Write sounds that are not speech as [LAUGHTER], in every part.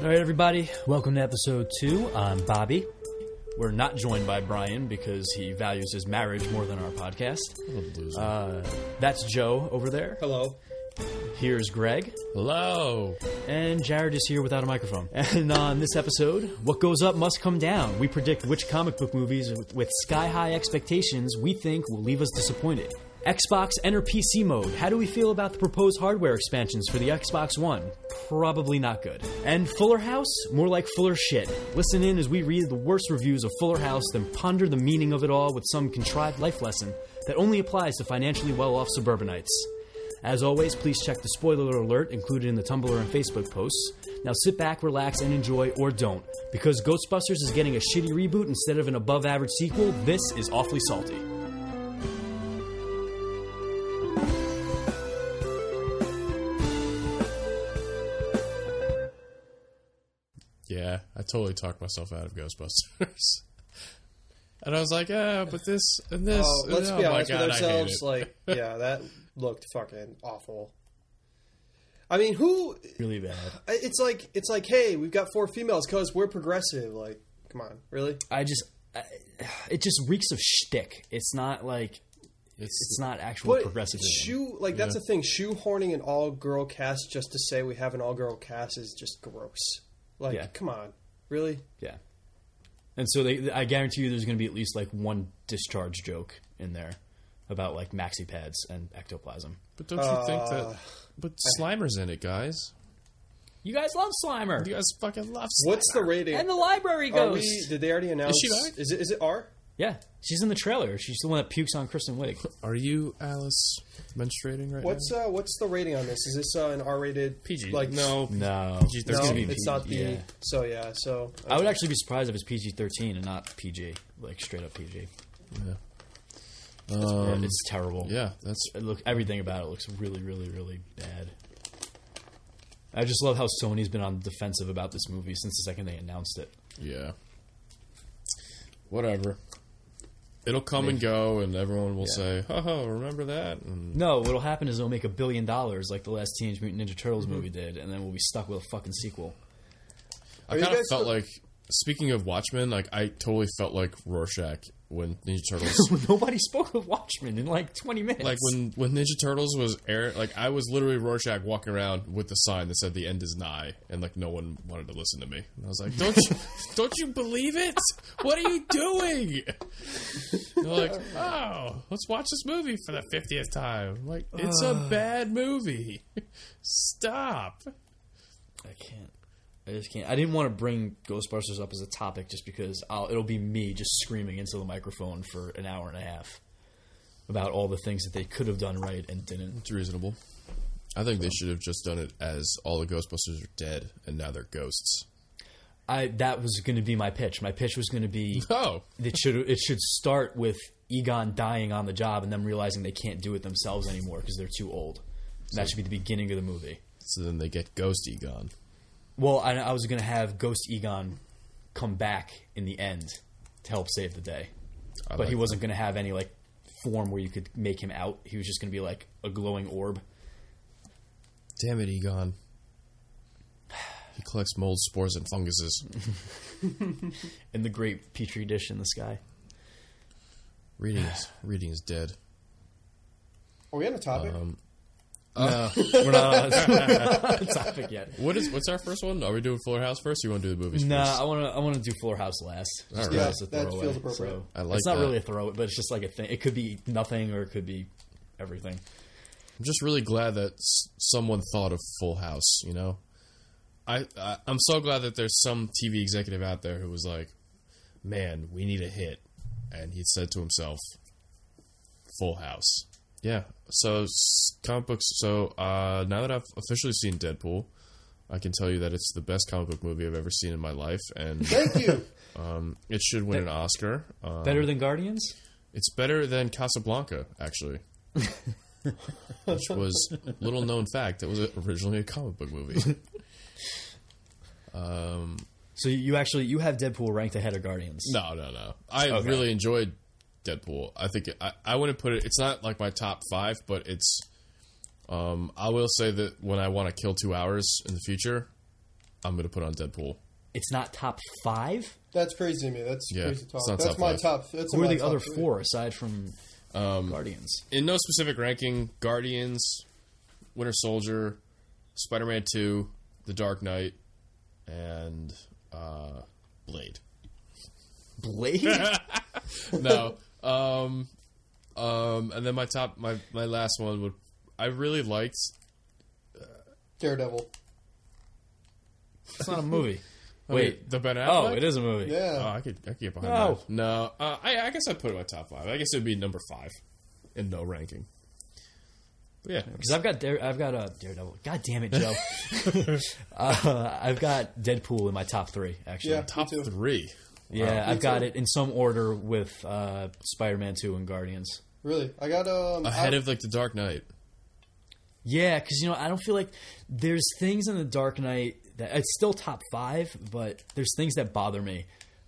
All right, everybody, welcome to episode two. I'm Bobby. We're not joined by Brian because he values his marriage more than our podcast. Uh, that's Joe over there. Hello. Here's Greg. Hello. And Jared is here without a microphone. And on this episode, what goes up must come down. We predict which comic book movies with, with sky high expectations we think will leave us disappointed. Xbox Enter PC mode. How do we feel about the proposed hardware expansions for the Xbox One? Probably not good. And Fuller House? More like Fuller shit. Listen in as we read the worst reviews of Fuller House, then ponder the meaning of it all with some contrived life lesson that only applies to financially well off suburbanites. As always, please check the spoiler alert included in the Tumblr and Facebook posts. Now sit back, relax, and enjoy, or don't. Because Ghostbusters is getting a shitty reboot instead of an above average sequel, this is awfully salty. Yeah, I totally talked myself out of Ghostbusters. [LAUGHS] and I was like, ah, but this and this. Oh, and let's oh be my honest God, with I hate ourselves. it. Like, [LAUGHS] yeah, that looked fucking awful. I mean, who? Really bad. It's like it's like, hey, we've got four females because we're progressive. Like, come on, really? I just, I, it just reeks of shtick. It's not like, it's not actual But progressivism. shoe like that's the thing. Shoehorning an all-girl cast just to say we have an all-girl cast is just gross. Like, Yeah. come on, really? Yeah. And so they, I guarantee you, there's going to be at least like one discharge joke in there about like maxi pads and ectoplasm. but don't you think Uh, that? But Slimer's in it, guys. You guys love Slimer, You guys fucking love. Slimer. What's the rating? and the library Are ghost. we? Did they already announce? she back? Is it? Is it R? Yeah, she's in the trailer. She's the one that pukes on Kristen Wiig. [LAUGHS] Are you Alice menstruating right now? What's uh, what's the rating on this? Is this uh, an R-rated PG. Like no, No, PG-13. No, gonna be it's not the. Yeah. So yeah, so I would actually be surprised if it's PG thirteen and not PG, like straight up PG. Um, it's terrible. yeah, that's It look everything about it looks really, really, really bad. I just love how Sony's been on the defensive about this movie since the second they announced it. yeah. Whatever. It'll come and go, and everyone will say, "Oh, remember that?" And No, what'll happen is it'll make a billion dollars like the last Teenage Mutant Ninja Turtles mm-hmm. movie did, and then we'll be stuck with a fucking sequel. I Are you kind of guys felt still- like, speaking of Watchmen, like I totally felt like Rorschach when Ninja [LAUGHS] Turtles, Nobody spoke of Watchmen in like twenty minutes. like when when Ninja Turtles was air, like I was literally Rorschach walking around with the sign that said "the end is nigh," and like no one wanted to listen to me. And I was like, "Don't you, [LAUGHS] don't you believe it? What are you doing?" They're like, "Oh, let's watch this movie for the fiftieth time." I'm like, it's a [SIGHS] bad movie. Stop. I can't. I just can't. I didn't want to bring Ghostbusters up as a topic just because I'll, it'll be me just screaming into the microphone for an hour and a half about all the things that they could have done right and didn't. It's reasonable. I think they should have just done it as all the Ghostbusters are dead and now they're ghosts. I that was going to be my pitch. My pitch was going to be [LAUGHS] Oh, it should it should start with Egon dying on the job and them realizing they can't do it themselves anymore because they're too old. that should be the beginning of the movie. so then they get Ghost Egon. Well, I, I was going to have Ghost Egon come back in the end to help save the day, I but he wasn't going to have any like form where you could make him out. He was just going to be like a glowing orb. Damn it, Egon. He collects mold, spores, and funguses. [LAUGHS] in the great petri dish in the sky. Reading is reading is dead. Are we on a topic? Um, No, uh. we're not on the [LAUGHS] [LAUGHS] topic yet. what is what's our first one? Are we doing Fuller House first? Or you want to do the movies No, first? I want to. I want to do Fuller House last. Just right. 'cause Yeah, it's that throwaway, feels appropriate. So I like it's not that. really a throwaway, but it's just like a thing. It could be nothing, or it could be everything. I'm just really glad that s- someone thought of Full House. You know, I, I I'm so glad that there's some TV executive out there who was like, "Man, we need a hit," and he said to himself, "Full House." Yeah. So s- comic books. So uh, now that I've officially seen Deadpool, I can tell you that it's the best comic book movie I've ever seen in my life, and [LAUGHS] Thank you. [LAUGHS] um, it should win an Oscar. Um, Better than Guardians. It's better than Casablanca, actually. [LAUGHS] Which was little known fact. It was originally a comic book movie. Um. So you actually you have Deadpool ranked ahead of Guardians. No, no, no. I Okay. really enjoyed Deadpool. I think it, I I wouldn't put it. It's not like my top five, but it's. Um, I will say that when I want to kill two hours in the future, I'm going to put on Deadpool. It's not top five. That's crazy to me. That's Yeah, crazy talk. it's not That's top my five. top. That's Who are the other three. four aside from Um, Guardians? in no specific ranking, Guardians, Winter Soldier, Spider Man 2, The Dark Knight, and uh, Blade. Blade. [LAUGHS] no. Um, um, and then my top, my, my last one would. I really liked. Daredevil. it's not a movie. [LAUGHS] I Wait. the Ben Affleck. Oh, it is a movie. Oh, Yeah. I could, I could get behind No. that. No, uh, I, I guess I'd put it in my top five. I guess it'd be number five in no ranking. But yeah, Because I've got Dare, I've got a Daredevil. God damn it, Joe. [LAUGHS] [LAUGHS] uh, I've got Deadpool in my top three. Actually, Yeah. top too. three. Yeah, Me I've got too. it in some order with uh, Spider-Man Two and Guardians. Really, I got um ahead I- of like the Dark Knight. Yeah, because you know I don't feel like there's things in the Dark Knight that it's still top five, but there's things that bother me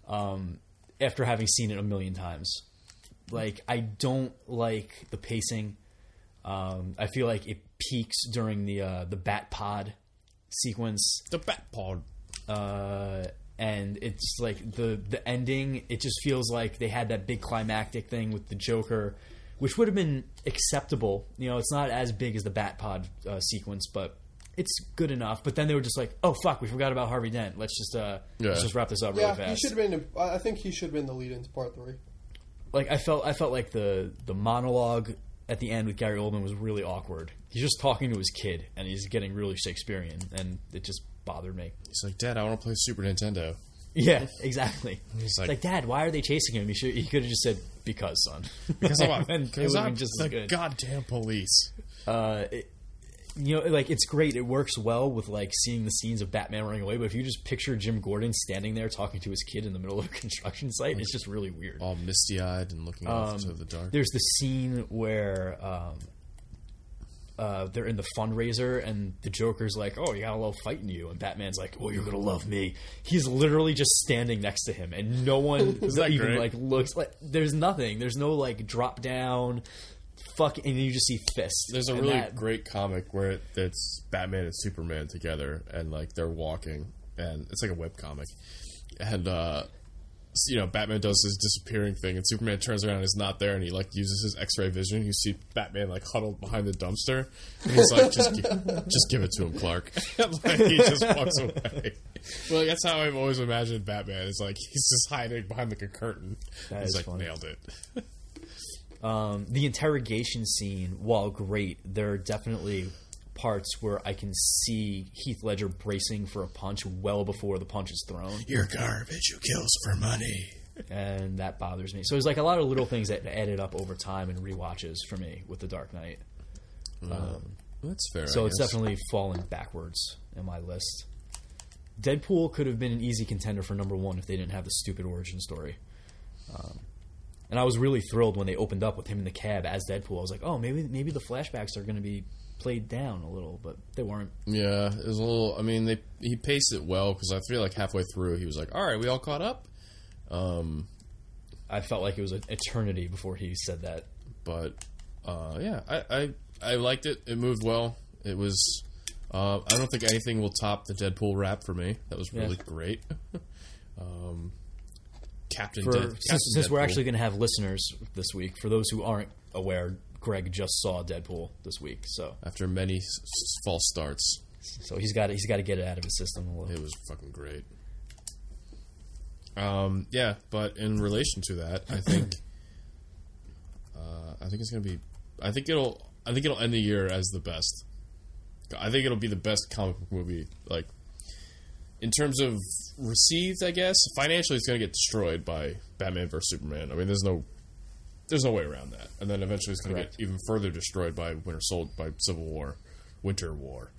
um, after having seen it a million times. Like I don't like the pacing. Um, I feel like it peaks during the uh, the Bat Pod sequence, The Bat Pod. uh, and it's like the the ending. It just feels like they had that big climactic thing with the Joker, which would have been acceptable. You know, it's not as big as the Batpod uh, sequence, but it's good enough. But then they were just like, "Oh fuck, we forgot about Harvey Dent. Let's just uh, Yeah. let's just wrap this up Yeah, really he fast." should have been. I I think he should have been the lead into part three. like I felt I felt like the the monologue at the end with Gary Oldman was really awkward. He's just talking to his kid and he's getting really Shakespearean and it just bothered me. He's like, Dad, I want to play Super Nintendo. Yeah, exactly. He's like, like, Dad, why are they chasing him? He should he could have just said because, son. because I'm, [LAUGHS] because I'm just the good. goddamn police. Uh, it, you know, like it's great. It works well with like seeing the scenes of Batman running away. But if you just picture Jim Gordon standing there talking to his kid in the middle of a [LAUGHS] construction site, it's just really weird. All misty eyed and looking off into the dark. There's the scene where um, uh, they're in the fundraiser and the Joker's like, "Oh, you gotta love fighting you," and Batman's like, "Well, you're gonna love me." He's literally just standing next to him, and no one [LAUGHS] that even great? like looks like. There's nothing. There's no like drop down. Fuck, and you just see fists. There's a really that- great comic where it, it's Batman and Superman together, and like they're walking, and it's like a web comic, and uh, you know Batman does his disappearing thing, and Superman turns around and is not there, and he like uses his X-ray vision. You see Batman like huddled behind the dumpster, and he's like, "Just, gi- just give it to him, Clark." [LAUGHS] like, he just walks away. Well, that's how I've always imagined Batman. Is like he's just hiding behind like a curtain. That he's is like funny. nailed it. Um, the interrogation scene, while great, there are definitely parts where I can see Heath Ledger bracing for a punch well before the punch is thrown. You're garbage. Who kills for money? and that bothers me. So there's like a lot of little things that added up over time and rewatches for me with The Dark Knight. That's fair. So it's definitely fallen backwards in my list. Deadpool could have been an easy contender for number one if they didn't have the stupid origin story. Um, and I was really thrilled when they opened up with him in the cab as Deadpool. I was like, oh, maybe maybe the flashbacks are going to be played down a little, but they weren't. Yeah, it was a little. I mean, they he paced it well because I feel like halfway through he was like, "All right, we all caught up." Um, I felt like it was an eternity before he said that. but uh, yeah, I, I I liked it. It moved well. It was. Uh, I don't think anything will top the Deadpool rap for me. That was really Yeah. great. [LAUGHS] um, Captain, For Dead, since, Captain since we're actually going to have listeners this week, for those who aren't aware, Greg just saw Deadpool this week, so after many s- s- false starts, so he's got he's got to get it out of his system a little. It was fucking great. Um, yeah, but in relation to that, I think, [CLEARS THROAT] uh, I think it's gonna be. I think it'll. I think it'll end the year as the best. I think it'll be the best comic book movie. Like, in terms of received, I guess financially, it's gonna get destroyed by Batman vs Superman. I mean, there's no. There's no way around that, and then eventually it's going to get even further destroyed by Winter Sol- by Civil War, Winter War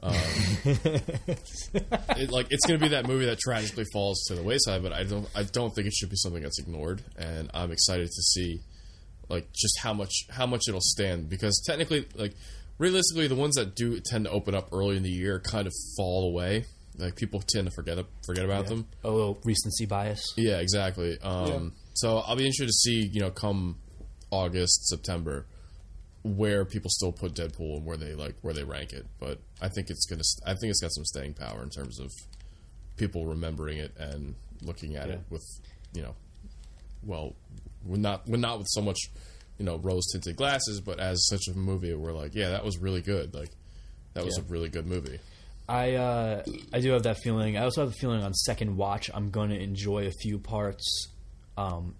[LAUGHS] it, like it's going to be that movie that tragically falls to the wayside. But I don't, I don't think it should be something that's ignored. And I'm excited to see, like, just how much how much it'll stand because technically, like, realistically, the ones that do tend to open up early in the year kind of fall away. Like people tend to forget forget about them. A little recency bias. Yeah, exactly. Um, Yeah. So I'll be interested to see, you know, come August, September, where people still put Deadpool and where they like where they rank it. But I think it's gonna. I think it's got some staying power in terms of people remembering it and looking at it with you know, well, we're not we're not with so much you know rose tinted glasses, but as such a movie, we're like, yeah, that was really good. Like that was Yeah. a really good movie. I uh, I do have that feeling. I also have the feeling on second watch I'm going to enjoy a few parts, um,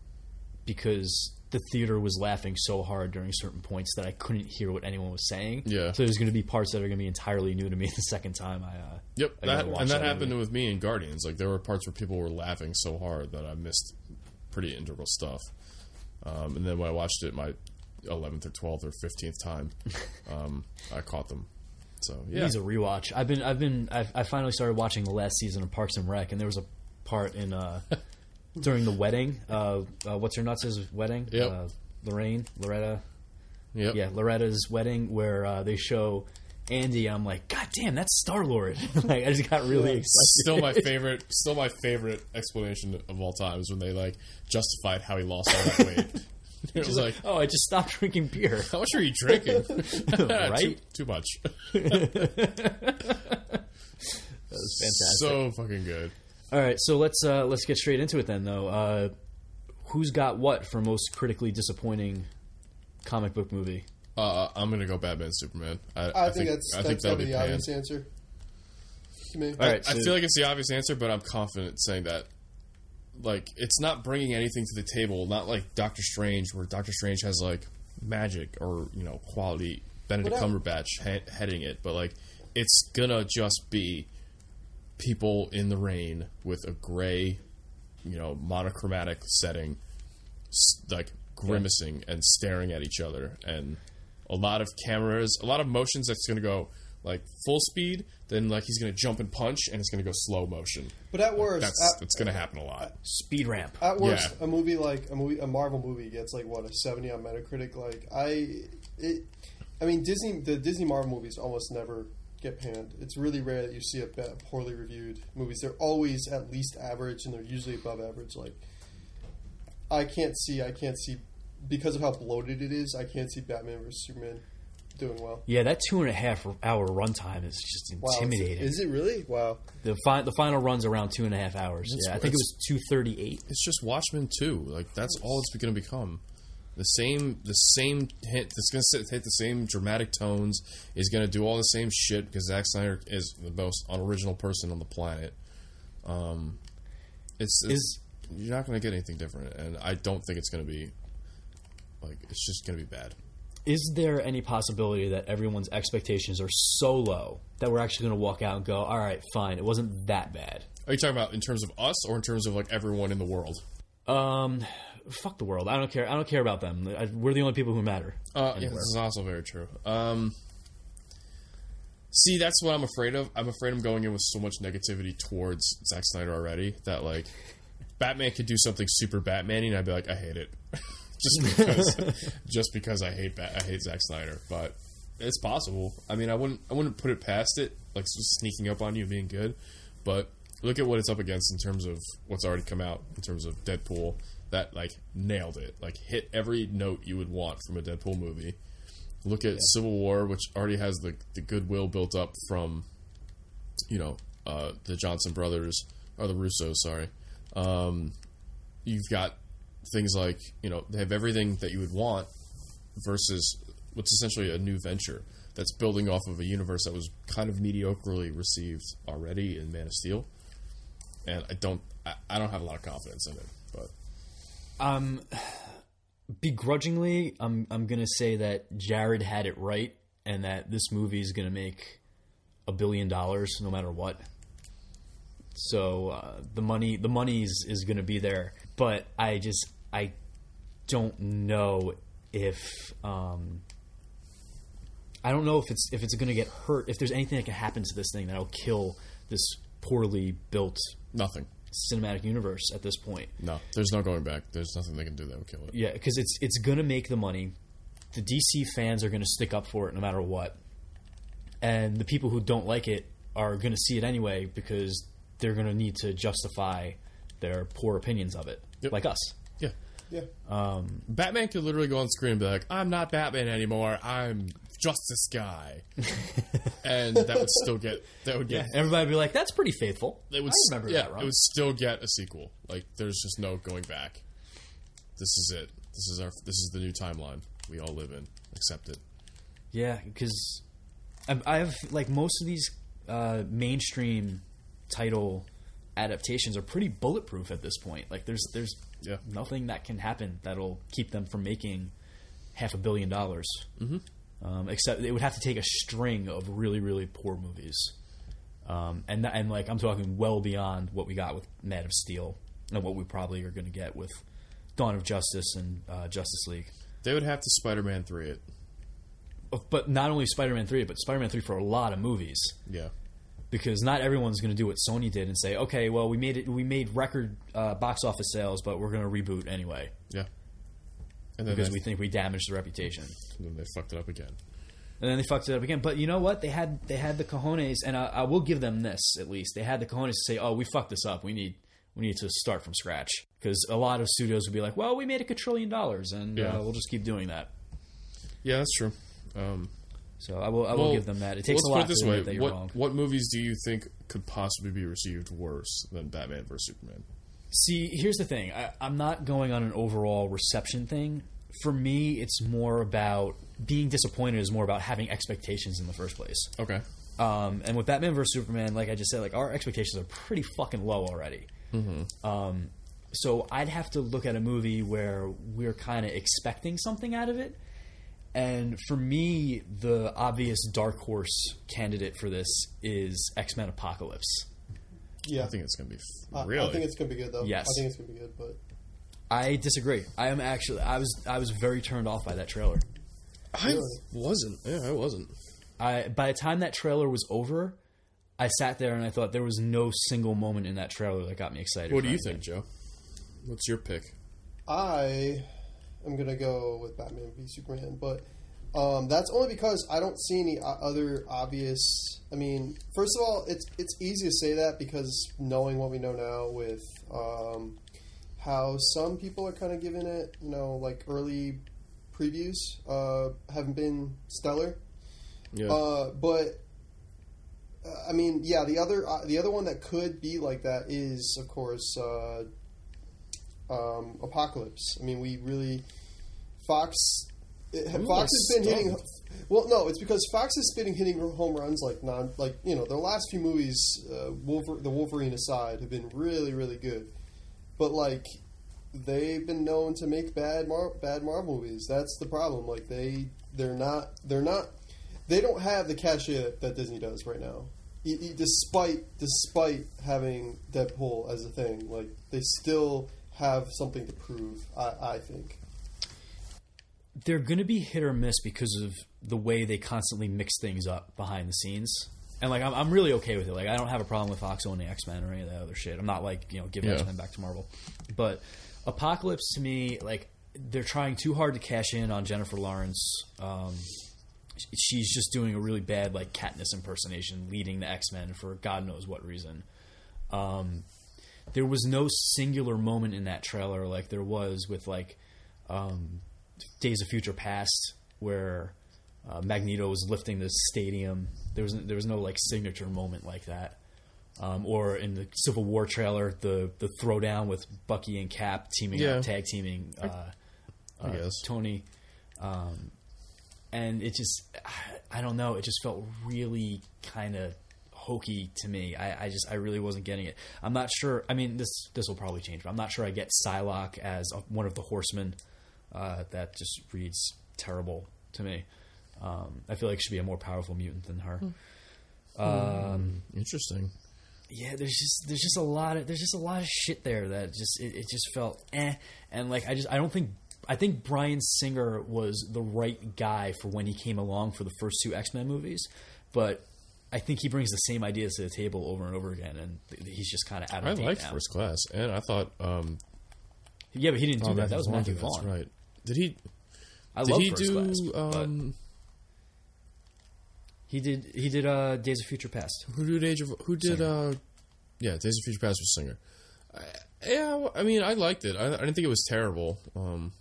because the theater was laughing so hard during certain points that I couldn't hear what anyone was saying. Yeah. So there's going to be parts that are going to be entirely new to me [LAUGHS] the second time I. Uh, Yep, I that, and that, that happened movie. with me in Guardians. Like there were parts where people were laughing so hard that I missed pretty integral stuff. Um, and then when I watched it my eleventh or twelfth or fifteenth time, [LAUGHS] um, I caught them. So yeah, Needs a rewatch. I've been I've been I've, I finally started watching the last season of Parks and Rec, and there was a part in uh, [LAUGHS] during the wedding. Uh, uh, what's her nuts' wedding? Yep. Uh, Lorraine, Loretta. yep. Yeah, Loretta's wedding where uh, they show Andy. I'm like, God damn, that's Star Lord. [LAUGHS] like I just got really excited. Still my [LAUGHS] favorite. Still my favorite explanation of all time is when they like justified how he lost all that weight. [LAUGHS] it was like, oh, I just stopped drinking beer. how much are you drinking? Right? too, too much. That was fantastic. So fucking good. All right, so let's uh, let's get straight into it then, though. Uh, who's got what for most critically disappointing comic book movie? Uh, I'm gonna go Batman Superman. I, I, think, that's I that's think that'll gotta be be the Pan. obvious answer. To me. All right, I so- feel like it's the obvious answer, but I'm confident saying that. Like, it's not bringing anything to the table. Not like Doctor Strange, where Doctor Strange has like magic or you know quality. Benedict Cumberbatch he- heading it, but like, it's gonna just be people in the rain with a gray, you know, monochromatic setting, like grimacing and staring at each other, and a lot of cameras, a lot of motions that's going to go like full speed, then like he's going to jump and punch, and it's going to go slow motion. But at worst, That's at, that's going to happen a lot. Speed ramp. at worst, yeah. a movie like a movie, a Marvel movie gets like what a seventy on Metacritic. Like I, it, I mean Disney, the Disney Marvel movies almost never get panned. It's really rare that you see a ba- poorly reviewed movies. They're always at least average, and they're usually above average. Like I can't see, I can't see because of how bloated it is. I can't see Batman vs Superman doing well. Yeah, that two and a half hour runtime is just Wow, it's- intimidating. is it really? Wow. the fi- the final runs around two and a half hours. It's- yeah, I think it was two thirty eight. It's just Watchmen two. Like that's all it's going to become. The same, the same hit. It's going to hit the same dramatic tones. Is going to do all the same shit because Zack Snyder is the most unoriginal person on the planet. Um, it's, it's Is- you're not going to get anything different, and I don't think it's going to be like it's just going to be bad. Is there any possibility that everyone's expectations are so low that we're actually going to walk out and go, "All right, fine, it wasn't that bad." Are you talking about in terms of us or in terms of like everyone in the world? Um, fuck the world. I don't care. I don't care about them. I, we're the only people who matter. Uh, yeah, this is also very true. Um, see, that's what I'm afraid of. I'm afraid I'm going in with so much negativity towards Zack Snyder already that like Batman could do something super Batman and I'd be like, I hate it, [LAUGHS] just because, [LAUGHS] just because I hate Bat- I hate Zack Snyder. But it's possible. I mean, I wouldn't I wouldn't put it past it, like just sneaking up on you and being good. But look at what it's up against in terms of what's already come out in terms of Deadpool. That like nailed it, like hit every note you would want from a Deadpool movie. Look at Civil War, which already has the the goodwill built up from, you know, uh, the Johnson brothers or the Russos. Sorry, um, you've got things like you know they have everything that you would want versus what's essentially a new venture that's building off of a universe that was kind of mediocrely received already in Man of Steel. And I don't, I, I don't have a lot of confidence in it, Um, begrudgingly, I'm I'm gonna say that Jared had it right, and that this movie is gonna make a billion dollars no matter what. So uh, the money the money is, is gonna be there, but I just I don't know if um, I don't know if it's if it's gonna get hurt if there's anything that can happen to this thing that'll kill this poorly built nothing. Cinematic universe at this point. No, there's no going back. There's nothing they can do that would kill it. Yeah, because it's it's gonna make the money. The DC fans are gonna stick up for it no matter what, and the people who don't like it are gonna see it anyway because they're gonna need to justify their poor opinions of it, Yep. like us. Yeah. Yeah. Um, Batman could literally go on screen and be like, "I'm not Batman anymore. I'm Justice Guy," [LAUGHS] and that would still get that would yeah, get everybody would be like, "That's pretty faithful." it would I remember yeah that. Rob. it would still get a sequel. Like there's just no going back. This is it. This is our this is the new timeline we all live in. Accept it. Yeah, because I have like most of these uh, mainstream title adaptations are pretty bulletproof at this point. Like there's there's Yeah. nothing that can happen that'll keep them from making half a billion dollars. Mm-hmm. Um, except it would have to take a string of really really poor movies, um, and and like I'm talking well beyond what we got with Man of Steel and what we probably are going to get with Dawn of Justice and uh, Justice League. They would have to Spider-Man three it. But not only Spider-Man three, but Spider-Man three for a lot of movies. Yeah. because not everyone's going to do what Sony did and say, okay, well, we made it, we made record uh, box office sales, but we're going to reboot anyway Yeah. And then because we think we damaged the reputation. And then they fucked it up again. And then they fucked it up again. But you know what? They had they had the cojones, and I, I will give them this at least. They had the cojones to say, "Oh, we fucked this up. We need we need to start from scratch." Because a lot of studios would be like, "Well, we made a quadrillion dollars, and Yeah. uh, we'll just keep doing that." Yeah, that's true. Um, So I will I will well, give them that. It takes let's a lot put it this way: admit that you're what wrong. what movies do you think could possibly be received worse than Batman vs Superman? See, here's the thing. I, I'm not going on an overall reception thing. For me, it's more about being disappointed. Is more about having expectations in the first place. Okay. Um, and with Batman vs Superman, like I just said, like our expectations are pretty fucking low already. Um, so I'd have to look at a movie where we're kind of expecting something out of it. And for me, the obvious dark horse candidate for this is X Men Apocalypse. Yeah. I think it's gonna be f- I- really. I think it's gonna be good though. Yes. I think it's gonna be good, but I disagree. I am actually I was I was very turned off by that trailer. I Really? wasn't. Yeah, I wasn't. I by the time that trailer was over, I sat there and I thought there was no single moment in that trailer that got me excited. What do you think, Joe? What's your pick? I am gonna go with Batman v Superman. But um, that's only because I don't see any other obvious. I mean, first of all, it's it's easy to say that because knowing what we know now with um, how some people are kind of giving it, you know, like early previews uh, haven't been stellar. Yeah. Uh, but uh, I mean, yeah, the other uh, the other one that could be like that is, of course, uh, um, Apocalypse. I mean, we really Fox. It, Fox has been hitting. Well, no, it's because Fox has been hitting home runs like non, like you know, their last few movies, uh, Wolver, the Wolverine aside, have been really, really good. But like, they've been known to make bad Mar- bad Marvel movies. That's the problem. Like they, they're not, they're not, they don't have the cachet that, Disney does right now. E- e- despite despite having Deadpool as a thing, like they still have something to prove. I, I think. they're going to be hit or miss because of the way they constantly mix things up behind the scenes. And like, I'm, I'm really okay with it. Like, I don't have a problem with Fox owning X Men or any of that other shit. I'm not like you know giving Yeah. X Men back to Marvel, but Apocalypse to me, like, they're trying too hard to cash in on Jennifer Lawrence. Um, she's just doing a really bad like Katniss impersonation, leading the X Men for God knows what reason. Um, there was no singular moment in that trailer like there was with like um, Days of Future Past, where uh, Magneto was lifting the stadium. There was there was no like signature moment like that. Um, or in the Civil War trailer, the the throwdown with Bucky and Cap teaming Yeah. up, tag teaming uh, I uh, guess. Tony, um, and it just I don't know. It just felt really kind of hokey to me. I, I just I really wasn't getting it. I'm not sure. I mean, this this will probably change, but I'm not sure I get Psylocke as a, one of the Horsemen. Uh, that just reads terrible to me. Um, I feel like she should be a more powerful mutant than her. Um, Interesting. yeah, there's just there's just a lot of there's just a lot of shit there that just it, it just felt eh, and like I just I don't think I think Bryan Singer was the right guy for when he came along for the first two X Men movies, but I think he brings the same ideas to the table over and over again, and th- he's just kind of out of I date liked now. First Class, and I thought. Um, Yeah, but he didn't do oh, that. That was Matthew did, Vaughn. That's right. Did he? I did love he First do? Class, but um, he did he did uh, Days of Future Past. who did Age of? Who did? Singer. uh Yeah, Days of Future Past was Singer. I, Yeah, I mean, I liked it. I, I didn't think it was terrible. Um,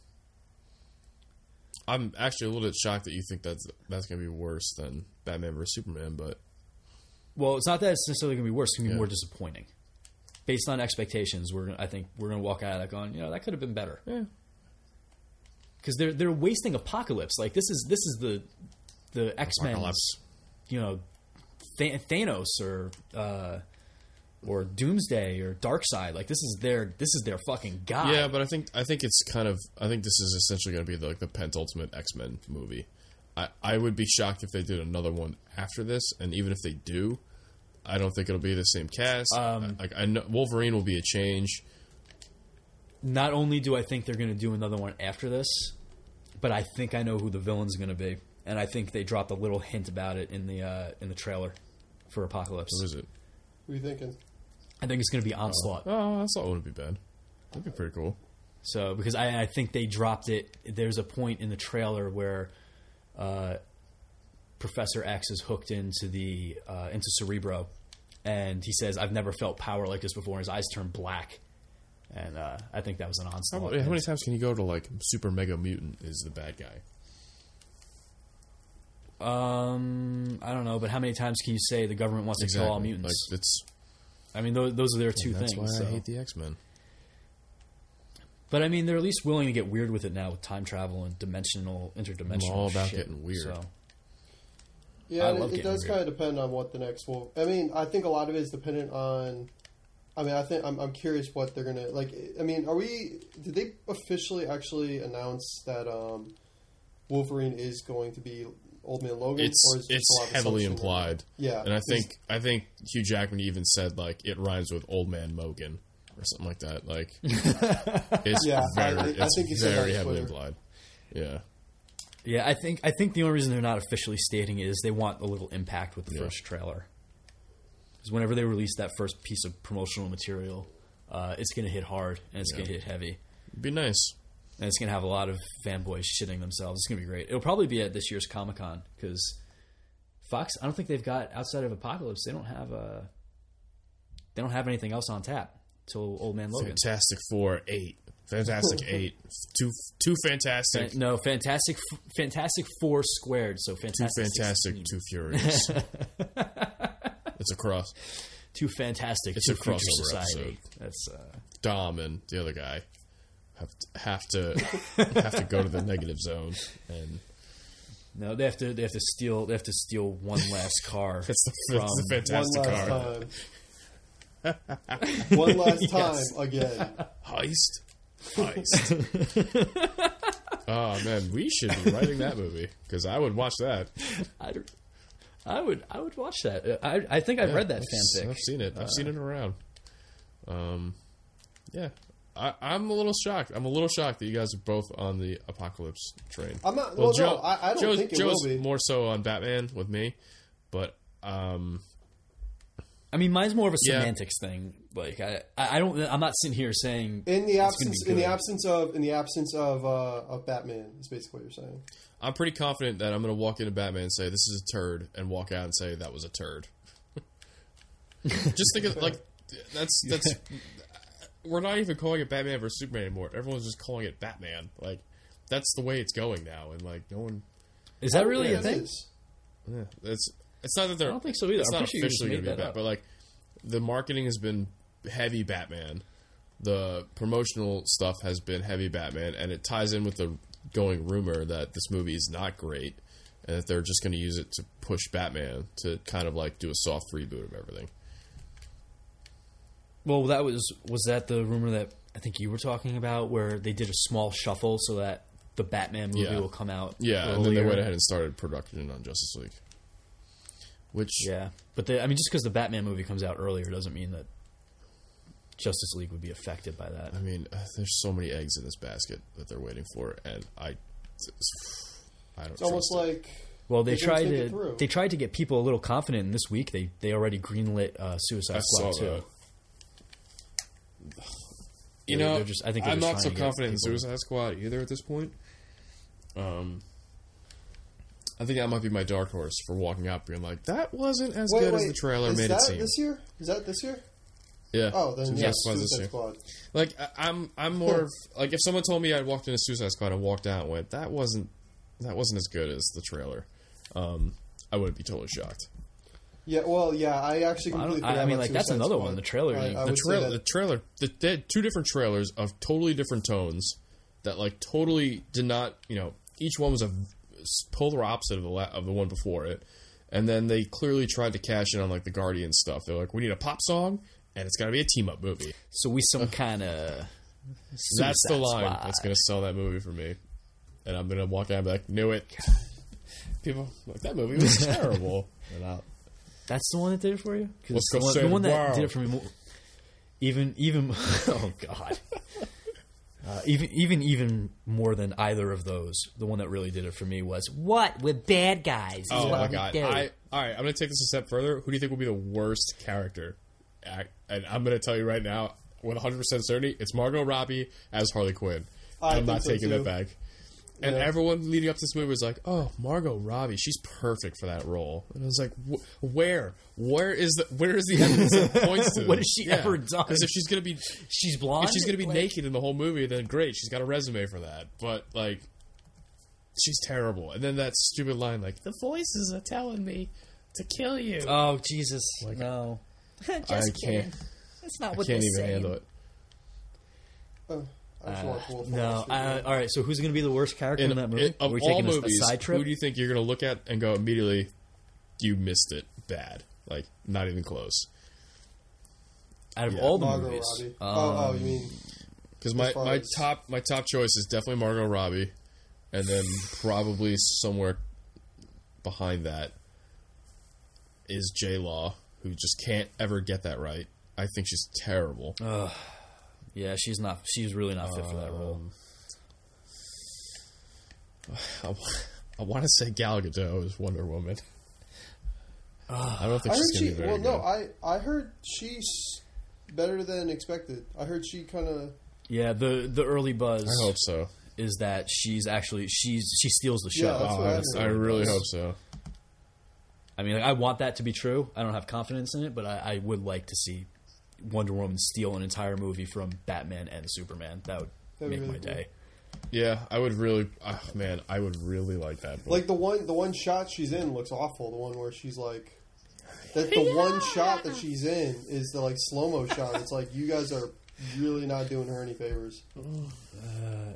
I'm actually a little bit shocked that you think that's that's gonna be worse than Batman vs Superman, but Well, it's not that it's necessarily going to be worse. It's going to be Yeah. more disappointing. Based on expectations, we're I think we're going to walk out of that going, you know, that could have been better. yeah, Because they're they're wasting Apocalypse. Like this is this is the the X Men. You know, Th- Thanos or uh, or Doomsday or Darkseid. Like this is their this is their fucking guy. Yeah, but I think I think it's kind of I think this is essentially going to be the, like the pentultimate X Men movie. I I would be shocked if they did another one after this, and even if they do, I don't think it'll be the same cast. Um, like I know Wolverine will be a change. not only do I think they're going to do another one after this, but I think I know who the villain's going to be, and I think they dropped a little hint about it in the uh, in the trailer for Apocalypse. What is it? What are you thinking? I think it's going to be Onslaught. Oh, that's not wouldn't be bad. That'd be pretty cool. So because I, I think they dropped it. There's a point in the trailer where uh, Professor X is hooked into the uh, into Cerebro, and he says, "I've never felt power like this before." And his eyes turn black, and uh, I think that was an onslaught. about- how many times can you go to like Super Mega Mutant is the bad guy? Um, I don't know, but how many times can you say the government wants to kill all mutants? Like it's I mean, those, those are their two that's things. why so. I hate the X Men. But I mean, they're at least willing to get weird with it now with time travel and dimensional, interdimensional. I'm all about shit. getting weird. So, Yeah, and it, it does weird. kind of depend on what the next will. I mean, I think a lot of it is dependent on. I mean, I think I'm, I'm curious what they're gonna like. I mean, are we? Did they officially actually announce that um, Wolverine is going to be Old Man Logan? It's or is it it's a lot of heavily assumption? implied. Yeah, and I think I think Hugh Jackman even said like it rhymes with Old Man Mogan or something like that. Like [LAUGHS] it's Yeah, very I it's think he very heavily Twitter. implied. Yeah, yeah, I think I think the only reason they're not officially stating it is they want a little impact with the Yeah. first trailer. Because whenever they release that first piece of promotional material, uh, it's going to hit hard and it's Yeah. going to hit heavy, it'd be nice. And it's going to have a lot of fanboys shitting themselves. It's going to be great. It'll probably be at this year's Comic Con because Fox. I don't think they've got outside of Apocalypse. They don't have a. They don't have anything else on tap till Old Man Logan. Fantastic Four eight, Fantastic [LAUGHS] Eight, two two fantastic, Fan- no, Fantastic, Fantastic Four squared. So fantastic, two Fantastic, fantastic, 16. two furious. [LAUGHS] it's a cross. two fantastic, It's two a future crossover society. That's uh, Dom and the other guy have to, have to have to go to the negative zone, and no. They have to. They have to steal. They have to steal one last car [LAUGHS] that's, the, from. it's the fantastic one last car time. [LAUGHS] one last [LAUGHS] time again. heist, heist. oh man, we should be writing that movie because I would watch that. I, I would. I would watch that. I. I think I've read that I've, fanfic. I've seen it. I've Uh, seen it around. Um, yeah, I, I'm a little shocked. I'm a little shocked that you guys are both on the apocalypse train. I'm not. Well, no, I, I don't Joe's, think it Joe's will be. more so on Batman with me, but um, I mean, mine's more of a Yeah. semantics thing. Like I. I I don't. I'm not sitting here saying In the it's gonna absence, in the absence of, in the absence of, uh, of Batman, is basically what you're saying. I'm pretty confident that I'm going to walk into Batman and say this is a turd, and walk out and say that was a turd. [LAUGHS] Just think of like that's that's. We're not even calling it Batman versus Superman anymore. Everyone's just calling it Batman. Like that's the way it's going now, and like no one. Is that really Yeah, a thing? is. Yeah, it's it's not that they're. I don't think so either. It's I'm not sure officially going to be Batman, but like the marketing has been heavy Batman. The promotional stuff has been heavy Batman, and it ties in with the going rumor that this movie is not great, and that they're just going to use it to push Batman to kind of like do a soft reboot of everything. Well, that was was that the rumor that I think you were talking about, where they did a small shuffle so that the Batman movie Yeah. will come out. Yeah, and then they earlier. went ahead and started production on Justice League, which Yeah, but they, I mean, just because the Batman movie comes out earlier doesn't mean that Justice League would be affected by that. I mean, uh, there's so many eggs in this basket that they're waiting for, and I, I don't. It's almost trust it. like Well, they They're gonna tried think it to through. they tried to get people a little confident. And this week, they they already greenlit uh, Suicide I Squad saw too. that. You know, they're just- I think they're I'm just not so to get confident in Suicide Squad either at this point. Um, I think that might be my dark horse for walking out being like, that wasn't as wait, good wait, as the trailer made it seem. This year is that this year? Yeah. Oh, then Suicide yes, Squad's this Suicide. Squad. Like I, I'm, I'm more of [LAUGHS] like if someone told me I'd walked into Suicide Squad and walked out and went, that wasn't, that wasn't as good as the trailer. Um, I wouldn't be totally shocked. Yeah, well, yeah, I actually I, completely don't, I, I mean, about like that's another Squad. one. The trailer. I- I the would say trailer, the trailer, the, they had two different trailers of totally different tones that like totally did not, you know, each one was a polar opposite of the la- of the one before it, and then they clearly tried to cash in on like the Guardian stuff. They're like, we need a pop song, and it's got to be a team up movie. so we some [LAUGHS] kind of. That's the line that's going to sell that movie for me, and I'm going to walk out and be like, knew it. [LAUGHS] People like that movie was [LAUGHS] terrible, and I'll, That's the one that did it for you. 'Cause Let's the one, the one that world. did it for me. More, even even [LAUGHS] oh god. [LAUGHS] Uh, even even even more than either of those, the one that really did it for me was what with bad guys. Oh my god! I all right. I'm gonna take this a step further. Who do you think will be the worst character? Act, and I'm gonna tell you right now, with 100 percent certainty, it's Margot Robbie as Harley Quinn. I I'm not so, taking too. that back. And Yeah. everyone leading up to this movie was like, "Oh, Margot Robbie, she's perfect for that role." And I was like, "Wh- "Where? Where is the where is the evidence that [LAUGHS] points to? What has she ever done? Because if she's gonna be she's blonde. if she's gonna be Like, naked in the whole movie, then great, she's got a resume for that. But like, she's terrible. And then that stupid line, like, "The voices are telling me to kill you." Oh Jesus! Like, no. [LAUGHS] Just I kidding. can't. That's not I what can't even saying. handle it. Oh, I just want to pull a No. Uh, all right. So who's going to be the worst character in, In, that movie? in- of Are we all taking a- movies, a side trip? who do you think you're gonna look at and go immediately? You missed it bad. Like not even close. Out of Yeah. all the Margot movies, Robbie. um, oh, oh, you mean Because my, my as- top my top choice is definitely Margot Robbie, and then probably somewhere behind that is J Law, who just can't ever get that right. I think she's terrible. Yeah, she's not. She's really not fit for that role. Um, I, I want to say Gal Gadot is Wonder Woman. I don't think I heard she's gonna be very Well, no. I I heard she's better than expected. I heard she kind of. Yeah, the the early buzz I hope so. is that she's actually she's she steals the show. Yeah, that's Oh, what I I. I really hope so. I mean, like, I want that to be true. I don't have confidence in it, but I, I would like to see Wonder Woman steal an entire movie from Batman and Superman. That would That'd make really my cool. day. Yeah, I would really. Oh, man, I would really like that. book. Like the one, the one shot she's in looks awful. The one where she's like, that the [LAUGHS] one shot that she's in is the like slow mo shot. It's like you guys are really not doing her any favors. [SIGHS] Uh,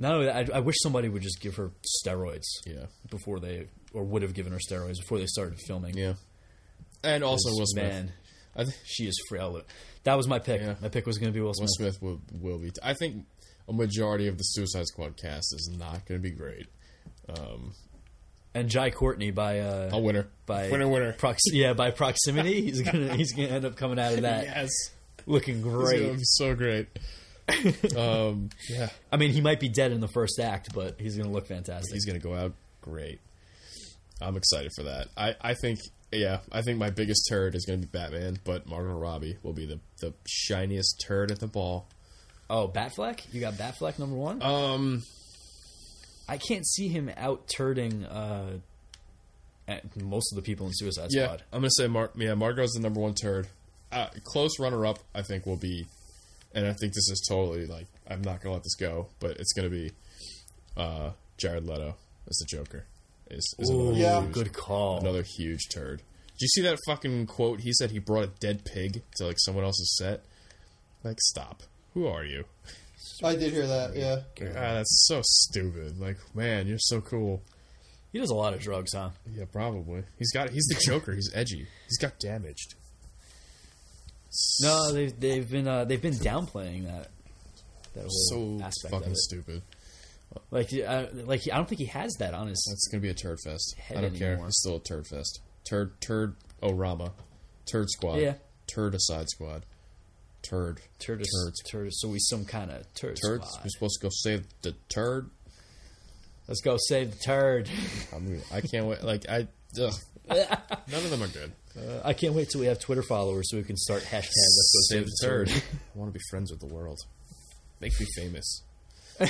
not only that, I, I wish somebody would just give her steroids yeah, before they, or would have given her steroids before they started filming. yeah. And also Will Smith. Man, I think she is frail. That was my pick. Yeah. My pick was going to be Will Will Smith. Smith will will be. I think a majority of the Suicide Squad cast is not going to be great. And Jai Courtney by uh, A winner, by winner, winner. Prox- yeah, by proximity, he's gonna he's gonna end up coming out of that [LAUGHS] yes, looking great. so great. [LAUGHS] um, yeah, I mean, he might be dead in the first act, but he's gonna look fantastic. he's going to go out great. I'm excited for that. I, I think yeah, I think my biggest turd is going to be Batman, but Margot Robbie will be the the shiniest turd at the ball. oh, Batfleck, you got Batfleck number one. Um, I can't see him out turding uh, at most of the people in Suicide yeah, Squad. I'm going to say Mar- yeah, Margot's the number one turd. Uh, close runner up, I think, will be, and I think this is totally like I'm not going to let this go, but it's going to be uh, Jared Leto as the Joker. Is, is another Yeah. huge- good call. another huge turd. Did you see that fucking quote? He said he brought a dead pig to like someone else's set. Like, stop. Who are you? I did hear that. Yeah, Ah, that's so stupid. Like, man, you're so cool. He does a lot of drugs, huh? Yeah, probably. He's got. He's the Joker. He's edgy. He's got damaged. No, they've they've been uh, they've been downplaying that that whole so aspect of fucking it. stupid. Like, uh, like I don't think he has that on his. That's gonna be a turd fest. I don't care. It's still a turd fest. Turd, turd, Orama, turd squad. Yeah. Turd aside squad. Turd. Turd, Turds. turd, so we some kind of turd Turds. squad. We're supposed to go save the turd. Let's go save the turd. I mean, I can't wait. Like I, ugh. [LAUGHS] none of them are good. Uh, I can't wait till we have Twitter followers so we can start hashtag Let's go Save the turd. [LAUGHS] I want to be friends with the world. Make me famous. [LAUGHS]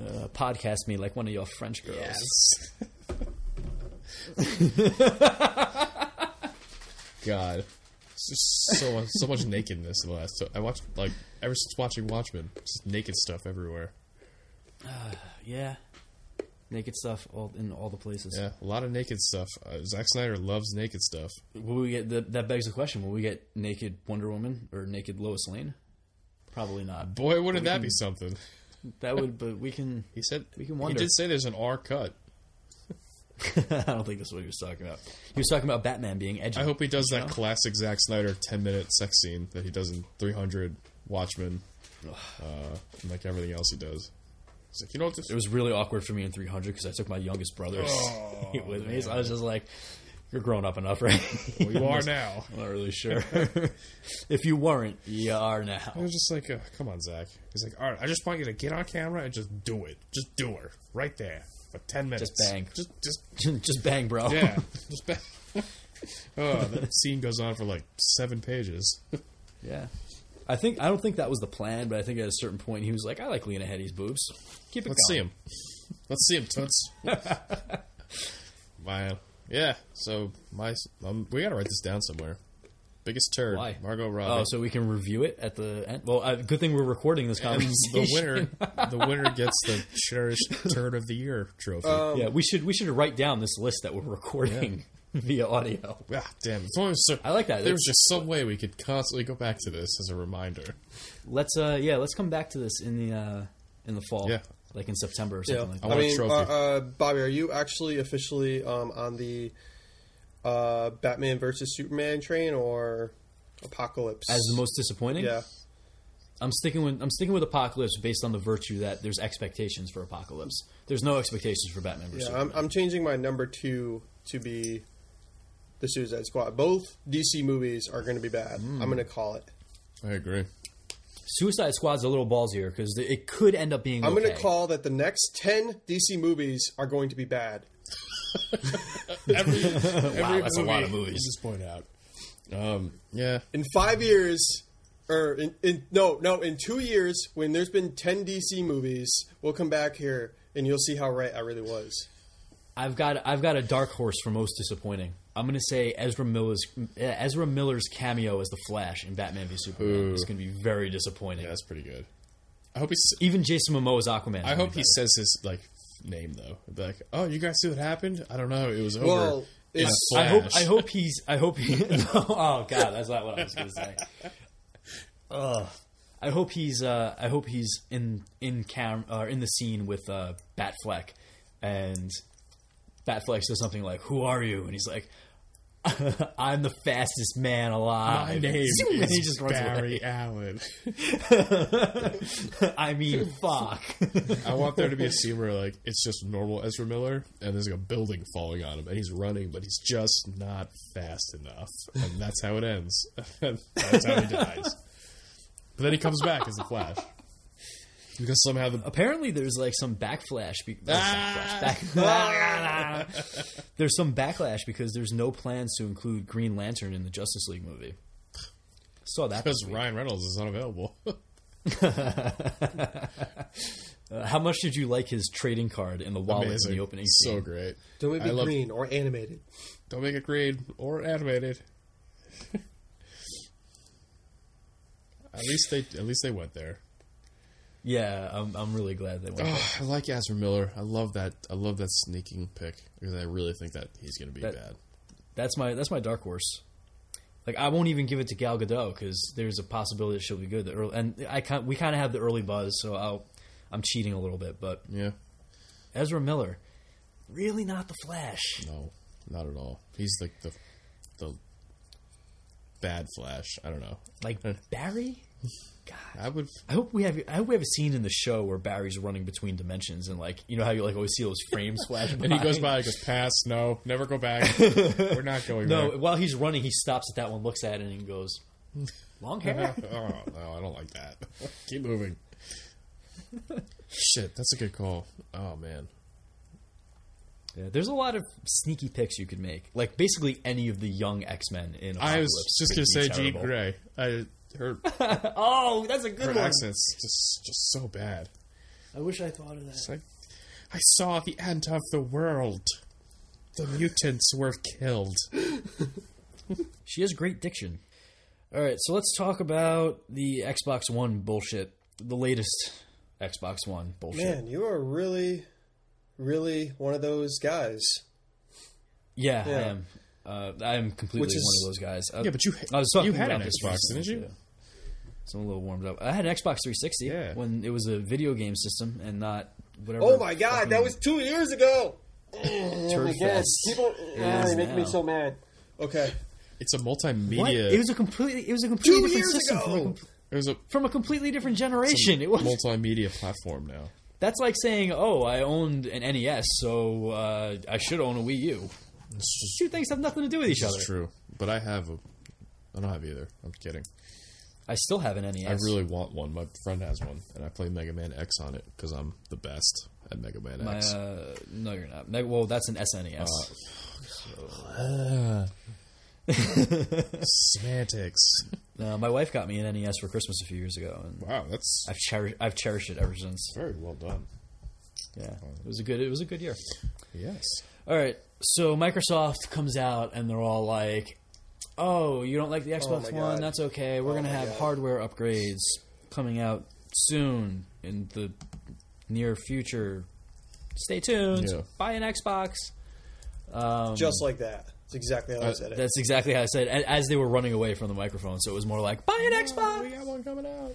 Uh, podcast me like one of your French girls. god, it's just so so much nakedness in the last. I watched like ever since watching Watchmen, just naked stuff everywhere. [SIGHS] Yeah, naked stuff all in all the places. Yeah, a lot of naked stuff. Uh, Zack Snyder loves naked stuff. Will we get that, that begs the question? Will we get naked Wonder Woman or naked Lois Lane? Probably not. Boy, wouldn't that be something? That would, but we can. [LAUGHS] He said We can wonder. He did say there's an R cut. [LAUGHS] I don't think that's what he was talking about. He was talking about Batman being edgy. I hope he does that know? classic Zack Snyder 10 minute sex scene that he does in 300 Watchmen, uh, and like everything else he does. He's like, you know what this It was really awkward for me in 300 because I took my youngest brother Oh, with me. So I was just like, "You're grown up enough, right?" [LAUGHS] well, you are now. I'm [LAUGHS] not really sure. [LAUGHS] if you weren't, you are now. I was just like, uh, come on, Zack. He's like, all right, I just want you to get on camera and just do it. Just do her right there for 10 minutes. Just bang. Just, just, just bang, bro. yeah. just bang. oh, that scene goes on for like seven pages. yeah. I think I don't think that was the plan, but I think at a certain point he was like, "I like Lena Headey's boobs. Keep it Let's see him. Let's see him, Toots. Man. Yeah, so my um, we gotta write this down somewhere. Biggest turd, Why? Margot Robbie. Oh, so we can review it at the end. Well, uh, good thing we're recording this [LAUGHS] and conversation. the winner, the winner gets the cherished turd of the year trophy. yeah, we should we should write down this list that we're recording [LAUGHS] via audio. ah, damn! If only so, I like that. There was just some way we could constantly go back to this as a reminder. Let's uh yeah, let's come back to this in the uh in the fall. Yeah. Like in September or Yeah, something like I that. I want a mean, uh, uh, Bobby, are you actually officially um, on the uh, Batman versus Superman train or Apocalypse? As the most disappointing? yeah, I'm sticking with I'm sticking with Apocalypse based on the virtue that there's expectations for Apocalypse. There's no expectations for Batman versus yeah. I'm, I'm changing my number two to be the Suicide Squad. Both DC movies are going to be bad. Hmm. I'm going to call it. I agree. Suicide Squad's a little ballsier because it could end up being I'm going to call that the next ten DC movies are going to be bad. [LAUGHS] Every, [LAUGHS] every that's a lot of movies. Just point out. Um, yeah, in five years or in, in no no in two years when there's been 10 dc movies we'll come back here and you'll see how right i really was I've got I've got a dark horse for most disappointing. I'm going to say Ezra Miller's Ezra Miller's cameo as the Flash in Batman v Superman Ooh. is going to be very disappointing. yeah, that's pretty good. I hope he's. Even Jason Momoa's Aquaman. I hope he better. says his like name though. Be like, "Oh, you guys see what happened? I don't know. It was over." well it's I hope Flash." I hope he's I hope he [LAUGHS] no, oh god that's not what I was going to say. Ugh. I hope he's uh, I hope he's in in cam uh, in the scene with uh, Batfleck and Batfleck says something like "Who are you?" and he's like [LAUGHS] I'm the fastest man alive. My name and is he just Barry Allen. [LAUGHS] I mean, fuck. I want there to be a scene where like it's just normal Ezra Miller and there's like a building falling on him and he's running but he's just not fast enough and that's how it ends. [LAUGHS] that's how he dies. But then he comes back as the Flash because somehow the Apparently, there's like some backflash. Be- Ah. backflash back- [LAUGHS] there's some backlash because there's no plans to include Green Lantern in the Justice League movie. Saw that. because. Ryan Reynolds is unavailable. [LAUGHS] Uh, how much did you like his trading card in the wallet in the opening so great. don't make it love- green or animated Don't make it green or animated. [LAUGHS] at least they at least they went there. Yeah, I'm, I'm really glad they went. Oh, I like Ezra Miller. I love that. I love that sneaking pick because I really think that he's going to be That- bad. That's my that's my dark horse. Like I won't even give it to Gal Gadot because there's a possibility that she'll be good. The early, and I we kind of have the early buzz, so I'll I'm cheating a little bit. But Yeah, Ezra Miller, really not the Flash. no, not at all. He's like the the bad Flash. I don't know. Like [LAUGHS] Barry. God, I would. I hope we have I hope we have a scene in the show where Barry's running between dimensions and like you know how you like always see those frames [LAUGHS] flashing. And he goes by. He goes pass. No, never go back. [LAUGHS] We're not going. No, there. while he's running, he stops at that one, looks at it, and goes, "Long hair." [LAUGHS] oh no, I don't like that. Keep moving. Shit, that's a good call. Oh man, Yeah, there's a lot of sneaky picks you could make. Like basically any of the young X Men in. I was just gonna say Jean. Grey. I her [LAUGHS] Oh, that's a good her one. accent's just just so bad. I wish I thought of that. It's like I saw the end of the world. The mutants were killed. [LAUGHS] She has great diction. All right, so let's talk about the Xbox One bullshit. The latest Xbox One bullshit. Man, you are really, really one of those guys. Yeah, I am. Uh, I am completely is- one of those guys. Uh, Yeah, but you I was talking you had about an this Xbox, didn't you? too. So I'm a little warmed up. I had an Xbox 360 Yeah. when it was a video game system and not whatever. Oh my god, that was two years ago. Oh Turd fest. people, It ah, they make me so mad. Okay, It's a What? multimedia. It was a completely. It was a completely Two different years system from a, ago! It was a from a completely different generation. It was. multimedia platform now. That's like saying, "Oh, I owned an NES, so uh, I should own a Wii U." It's just Two things have nothing to do with each it's other. true. But I have a. I don't have either. I'm kidding. I still have an NES. I really want one. My friend has one, and I play Mega Man X on it because I'm the best at Mega Man My, X. uh, no, you're not. Meg- Well, that's an SNES. Uh, [LAUGHS] semantics. No, my wife got me an NES for Christmas a few years ago, and Wow, that's I've cherished. I've cherished it ever since. very well done. Yeah, it was a good. It was a good year. Yes. All right, so Microsoft comes out and they're all like, "Oh, you don't like the Xbox my One? God. That's okay. We're Oh gonna my have God. hardware upgrades coming out soon in the near future. Stay tuned. Yeah. Buy an Xbox." Um, just like that. That's exactly how I Uh, said it. that's exactly how I said it, as they were running away from the microphone. So it was more like, "Buy an Xbox." We got one coming out.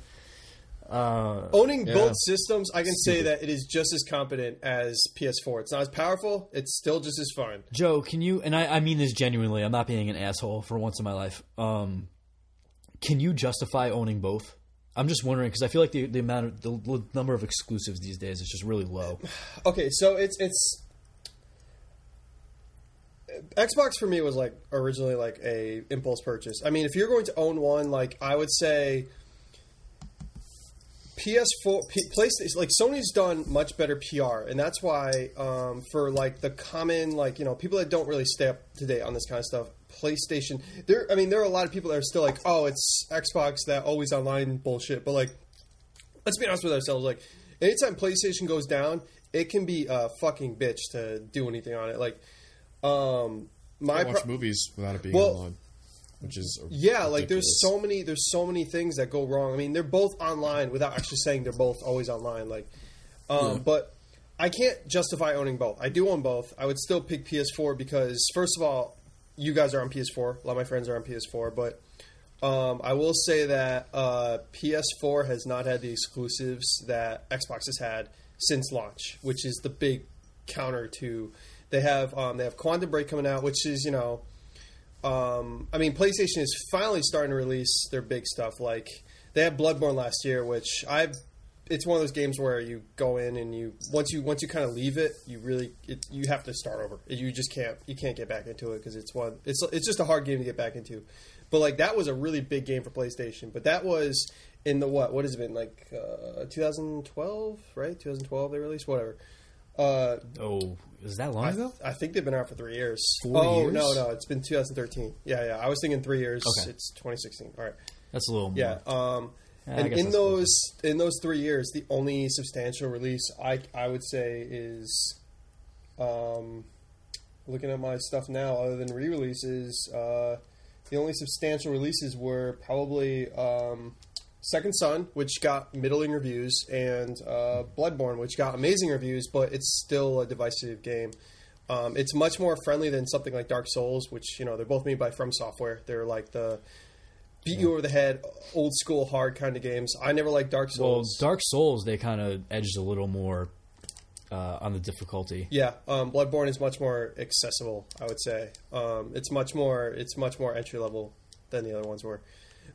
Uh, Owning Yeah. both systems, I can say that it is just as competent as PS4. It's not as powerful. It's still just as fun. Joe, can you? And I, I mean this genuinely. I'm not being an asshole for once in my life. Um, can you justify owning both? I'm just wondering because I feel like the, the amount of the l- number of exclusives these days is just really low. [SIGHS] Okay, so it's it's Xbox for me was like originally like a impulse purchase. I mean, if you're going to own one, like I would say PS4, P, PlayStation, like Sony's done much better PR, and that's why um, for like the common like you know people that don't really stay up to date on this kind of stuff, PlayStation. There, I mean, there are a lot of people that are still like, oh, it's Xbox that always online bullshit, but like let's be honest with ourselves. Like, anytime PlayStation goes down, it can be a fucking bitch to do anything on it. Like, um, my I watch pro- movies without it being Well, online, which is yeah, like there's so many there's so many things that go wrong. I mean, they're both online without actually saying they're both always online. Like, um, but I can't justify owning both. I do own both. I would still pick PS4 because first of all, you guys are on PS4. A lot of my friends are on PS4, but um, I will say that uh, PS4 has not had the exclusives that Xbox has had since launch, which is the big counter to. They have um, they have Quantum Break coming out, which is you know, um, I mean PlayStation is finally starting to release their big stuff. Like they had Bloodborne last year, which I've. It's one of those games where you go in and you once you once you kind of leave it, you really it, you have to start over. You just can't you can't get back into it because it's one it's it's just a hard game to get back into. But like that was a really big game for PlayStation. But that was in the what? What has it been like? Uh, 2012, right? 2012 they released whatever. Uh, Oh, is that long I, ago? I think they've been out for three years. Four oh years? no, no, it's been 2013. Yeah, yeah. I was thinking three years. Okay. It's 2016. All right. That's a little more. Yeah. Um, Yeah, and in that's those in those three years, the only substantial release I I would say is, um, looking at my stuff now, other than re-releases, uh, the only substantial releases were probably um, Second Son, which got middling reviews, and uh, Bloodborne, which got amazing reviews, but it's still a divisive game. Um, it's much more friendly than something like Dark Souls, which you know they're both made by From Software. They're like the beat you over the head, old school hard kind of games. I never liked Dark Souls. Well, Dark Souls they kind of edged a little more uh, on the difficulty. yeah, um, Bloodborne is much more accessible. I would say um, it's much more it's much more entry level than the other ones were.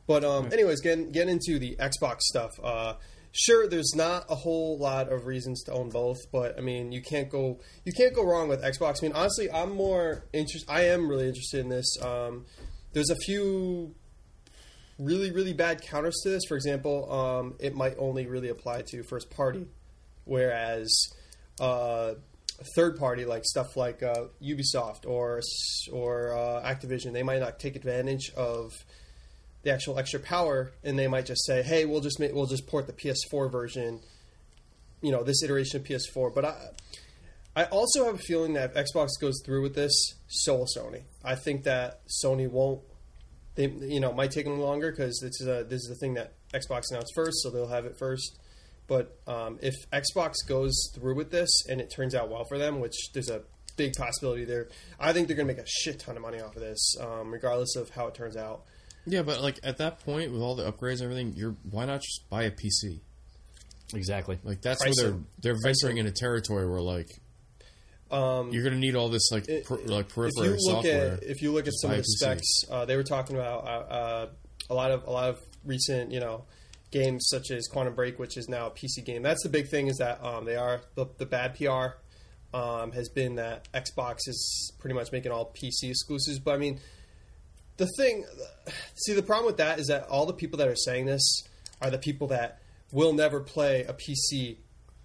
But um, anyways, getting getting into the Xbox stuff. Uh, sure, there's not a whole lot of reasons to own both, but I mean, you can't go you can't go wrong with Xbox. I mean, honestly, I'm more interested. I am really interested in this. Um, there's a few really really bad counters to this. For example, um, it might only really apply to first party, whereas uh, third party like stuff like uh, Ubisoft or or uh, Activision, they might not take advantage of the actual extra power, and they might just say, "Hey, we'll just make, we'll just port the PS4 version." You know, this iteration of PS4. But I, I also have a feeling that if Xbox goes through with this, so will Sony. I think that Sony won't they you know might take them longer because this is a this is the thing that Xbox announced first, so they'll have it first. But um, if Xbox goes through with this and it turns out well for them, which there's a big possibility there, I think they're going to make a shit ton of money off of this, um, regardless of how it turns out. Yeah, but like at that point with all the upgrades and everything, you're why not just buy a PC? Exactly. Like that's Pricing. where they're they're venturing into territory where like Um, you're going to need all this like It- per, like if peripheral you look software. at if you look at some of the PC. specs, uh, they were talking about uh, uh, a lot of a lot of recent you know games such as Quantum Break, which is now a PC game. That's the big thing is that um, they are the, the bad PR um, has been that Xbox is pretty much making all PC exclusives. But I mean, the thing, see, the problem with that is that all the people that are saying this are the people that will never play a PC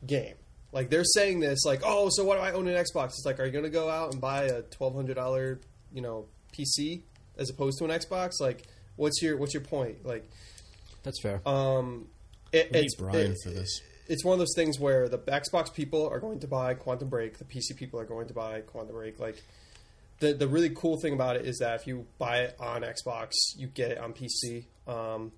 game. Like they're saying this, like, oh, so what do I own an Xbox? It's like, are you going to go out and buy a twelve hundred dollar, you know, PC as opposed to an Xbox? Like, what's your what's your point? Like, That's fair. um, it, it's Brian it- for this. It's one of those things where the Xbox people are going to buy Quantum Break, the PC people are going to buy Quantum Break. Like, the the really cool thing about it is that if you buy it on Xbox, you get it on PC. Um,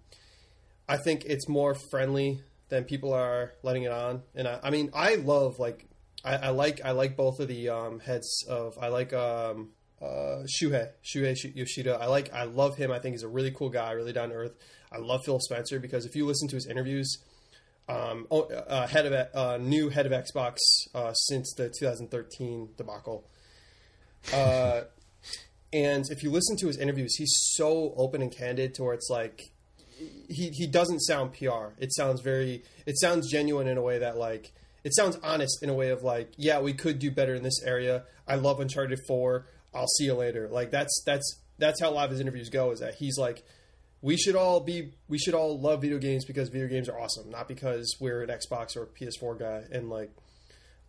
I think it's more friendly than people are letting it on, and I, I mean, I love like I, I like I like both of the um, heads of I like um, uh, Shuhei Shuhei Yoshida. I like I love him. I think he's a really cool guy, really down to earth. I love Phil Spencer because if you listen to his interviews, um, oh, uh, head of uh, new head of Xbox uh, since the 2013 debacle. Uh, and if you listen to his interviews, he's so open and candid to where it's like he he doesn't sound PR. It sounds very it sounds genuine in a way that like it sounds honest in a way of like yeah we could do better in this area. I love Uncharted Four. I'll see you later. Like that's that's that's how a lot of his interviews go. Is that he's like we should all be we should all love video games because video games are awesome, not because we're an Xbox or a PS4 guy. And like,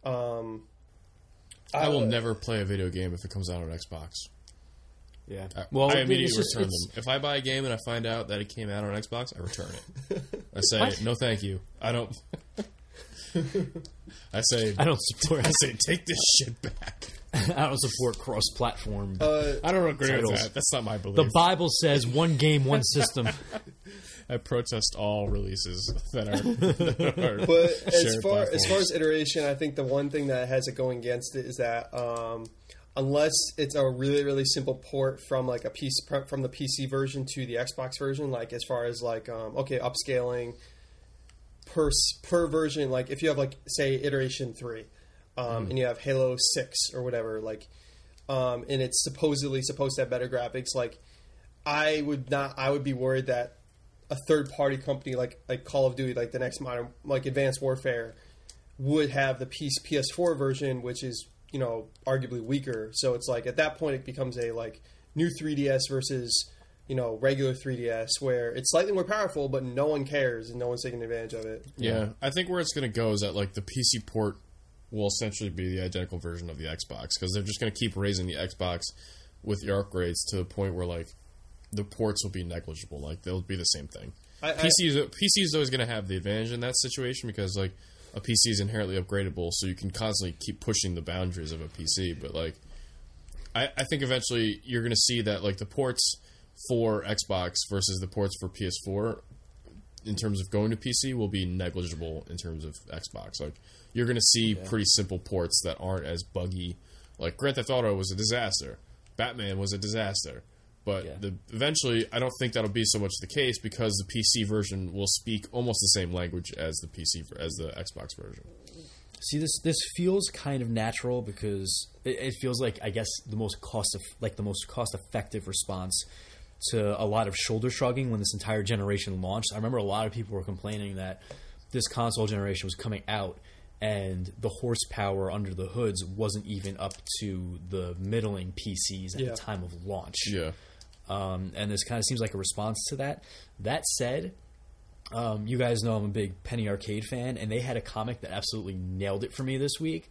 um, I will uh, never play a video game if it comes out on Xbox. yeah. I, well, I immediately just- return them. If I buy a game and I find out that it came out on Xbox, I return it. I say no, thank you. I don't. I say I don't support. I say take this shit back. [LAUGHS] I don't support cross-platform. uh, I don't agree Titles. with that. That's not my belief. the. Bible says one game, one system. [LAUGHS] I protest all releases that are. that are but as far as far as iteration, I think the one thing that has it going against it is that um, unless it's a really really simple port from like a piece from the PC version to the Xbox version, like as far as like um, okay upscaling per per version, like if you have like say iteration three, um, and you have Halo six or whatever, like, um, and it's supposedly supposed to have better graphics, like. I would not. I would be worried that a third party company like like Call of Duty, like the next modern, like Advanced Warfare, would have the PS PS4 version, which is you know arguably weaker. So it's like at that point it becomes a like new 3DS versus you know regular 3DS, where it's slightly more powerful, but no one cares and no one's taking advantage of it. Yeah, I think where it's going to go is that like the PC port will essentially be the identical version of the Xbox because they're just going to keep raising the Xbox with the upgrades to the point where like the ports will be negligible. Like they'll be the same thing. I, PC is PC is always going to have the advantage in that situation because like a PC is inherently upgradable, so you can constantly keep pushing the boundaries of a PC. But like, I, I think eventually you're going to see that like the ports for Xbox versus the ports for PS4 in terms of going to PC will be negligible in terms of Xbox. Like you're going to see pretty simple ports that aren't as buggy. Like Grand Theft Auto was a disaster. Batman was a disaster. But Yeah. the, eventually, I don't think that'll be so much the case because the PC version will speak almost the same language as the PC as the Xbox version. See, this this feels kind of natural because it, it feels like I guess the most cost of like the most cost effective response to a lot of shoulder shrugging when this entire generation launched. I remember a lot of people were complaining that this console generation was coming out and the horsepower under the hoods wasn't even up to the middling PCs at Yeah. the time of launch Yeah, um, and this kind of seems like a response to that. That said, um, you guys know I'm a big Penny Arcade fan, and they had a comic that absolutely nailed it for me this week.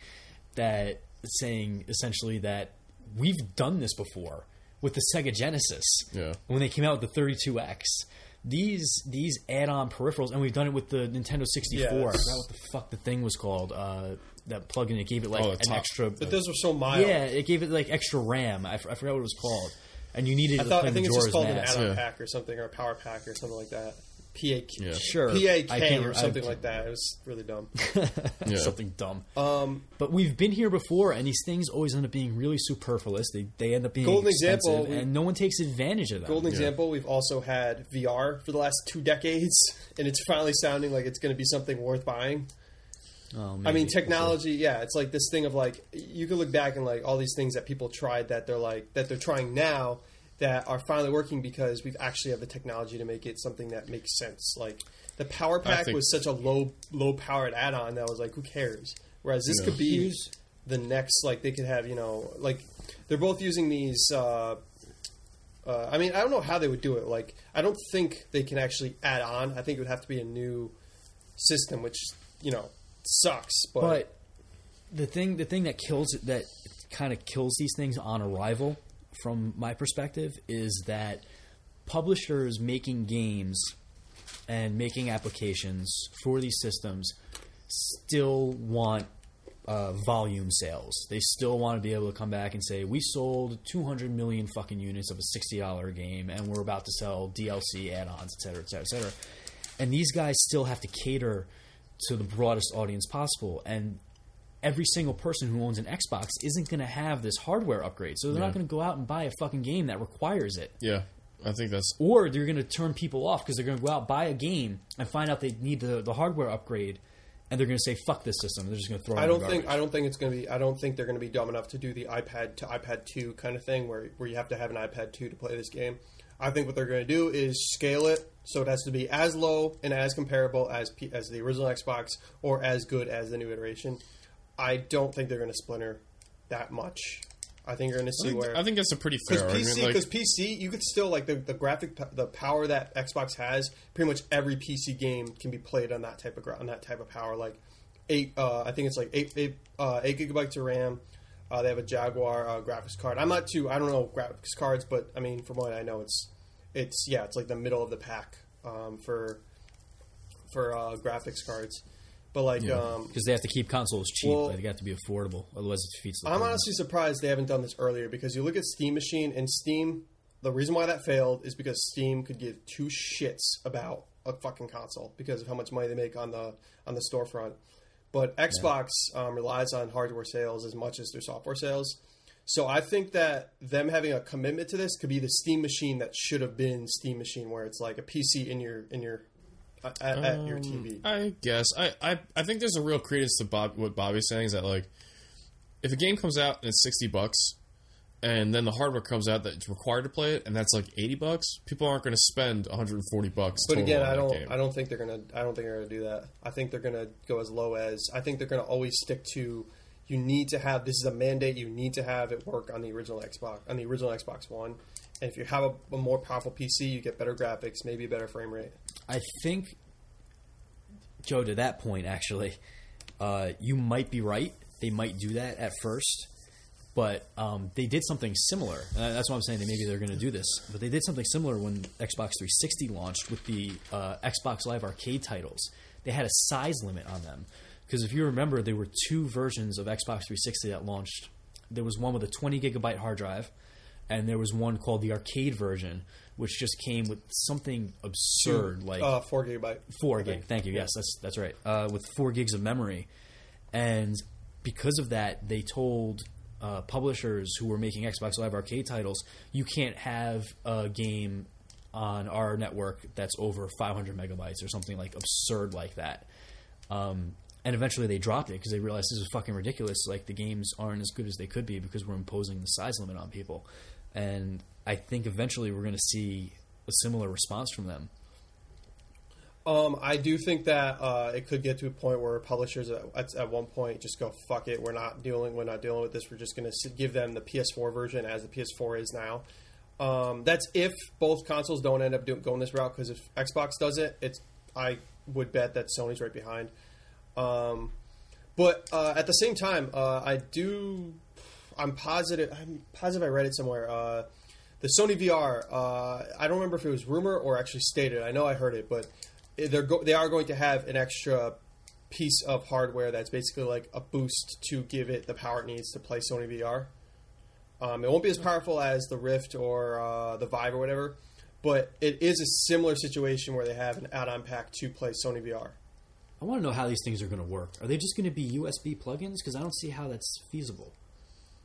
That saying essentially that we've done this before with the Sega Genesis Yeah. when they came out with the 32X. These these add-on peripherals, and we've done it with the Nintendo 64. I forgot what the fuck the thing was called. Uh, that plug-in it gave it like Oh, an top- extra. but those were so mild. Yeah, it gave it like extra RAM. I, f- I forgot what it was called. And you needed I to thought I think it's just Majora's called an Mask. add-on Yeah. pack or something, or a power pack or something like that. PAK, Yeah. Sure, PAK or something like that. It was really dumb. [LAUGHS] Yeah. something dumb. Um, But we've been here before, and these things always end up being really superfluous. They they end up being Golden expensive, example, we- and no one takes advantage of them. golden example. We've also had VR for the last two decades, and it's finally sounding like it's going to be something worth buying. Oh, I mean, technology. Yeah, it's like this thing of like you can look back and like all these things that people tried that they're like that they're trying now that are finally working because we've actually have the technology to make it something that makes sense. Like the power pack think- was such a low low powered add on that was like who cares. Whereas this Yeah. could be the next like they could have you know like they're both using these. Uh, uh, I mean, I don't know how they would do it. Like, I don't think they can actually add on. I think it would have to be a new system, which you know sucks. But, But the thing, the thing that kills that kind of kills these things on arrival, from my perspective, is that publishers making games and making applications for these systems still want uh, volume sales. They still want to be able to come back and say, "We sold 200 million fucking units of a $60 game, and we're about to sell DLC add-ons, et cetera, et cetera, et cetera." And these guys still have to cater to the broadest audience possible, and every single person who owns an Xbox isn't going to have this hardware upgrade, so they're Yeah. not going to go out and buy a fucking game that requires it Yeah, I think that's or they're going to turn people off because they're going to go out buy a game and find out they need the, the hardware upgrade, and they're going to say fuck this system. They're just going to throw. it I don't think. I don't think it's going to be. I don't think they're going to be dumb enough to do the iPad to iPad two kind of thing where where you have to have an iPad two to play this game. I think what they're going to do is scale it so it has to be as low and as comparable as P, as the original Xbox or as good as the new iteration. I don't think they're going to splinter that much. I think you're going to I see think, where I think that's a pretty fair because argument. PC, Like, because PC, you could still like the, the graphic, the power that Xbox has. Pretty much every PC game can be played on that type of gra- on that type of power. Like eight, uh, I think it's like eight, eight, uh, eight gigabytes of RAM. Uh, they have a Jaguar uh, graphics card. I'm not too, I don't know graphics cards, but I mean, from what I know, it's, it's yeah, it's like the middle of the pack um, for for uh, graphics cards. But like, Yeah. um, because they have to keep consoles cheap. Well- like, they have to be affordable, otherwise it defeats the I'm honestly surprised they haven't done this earlier because you look at Steam Machine and Steam. The reason why that failed is because Steam could give two shits about a fucking console because of how much money they make on the on the storefront. But Xbox um, relies on hardware sales as much as their software sales. So I think that them having a commitment to this could be the Steam Machine that should have been Steam Machine, where it's like a PC in your in your at, at your TV. I guess I, I I think there's a real credence to Bob what Bobby's saying is that like if a game comes out and it's sixty bucks and then the hardware comes out that's required to play it and that's like eighty bucks, people aren't going to spend 140 bucks. But total again, on I don't. game. I don't think they're gonna. I don't think they're gonna do that. I think they're gonna go as low as. I think they're gonna always stick to. You need to have. This is a mandate. You need to have it work on the original Xbox. On the original Xbox One. And if you have a, a more powerful PC, you get better graphics, maybe a better frame rate. I think, Joe, to that point, actually, uh, you might be right. They might do that at first, but um, they did something similar. And that's why I'm saying that maybe they're going to do this. But they did something similar when Xbox 360 launched with the uh, Xbox Live Arcade titles. They had a size limit on them. Because if you remember, there were two versions of Xbox 360 that launched. There was one with a 20 gigabyte hard drive, and there was one called the arcade version, which just came with something absurd, like uh, four gigabyte. Four gig. Thank you. Yes, that's that's right. Uh, with four gigs of memory, and because of that, they told uh, publishers who were making Xbox Live Arcade titles, you can't have a game on our network that's over 500 megabytes or something like absurd like that. Um, and eventually they dropped it because they realized this is fucking ridiculous. Like the games aren't as good as they could be because we're imposing the size limit on people. And I think eventually we're going to see a similar response from them. Um, I do think that uh, it could get to a point where publishers at, at, one point just go fuck it. We're not dealing. We're not dealing with this. We're just going to give them the PS4 version as the PS4 is now. Um, that's if both consoles don't end up going this route. Because if Xbox does it, it's I would bet that Sony's right behind. Um, but uh, at the same time, uh, I do. I'm positive. I'm positive. I read it somewhere. Uh, the Sony VR. Uh, I don't remember if it was rumor or actually stated. I know I heard it, but they're go- they are going to have an extra piece of hardware that's basically like a boost to give it the power it needs to play Sony VR. Um, it won't be as powerful as the Rift or uh, the Vive or whatever, but it is a similar situation where they have an add-on pack to play Sony VR. I want to know how these things are going to work. Are they just going to be USB plugins? Because I don't see how that's feasible.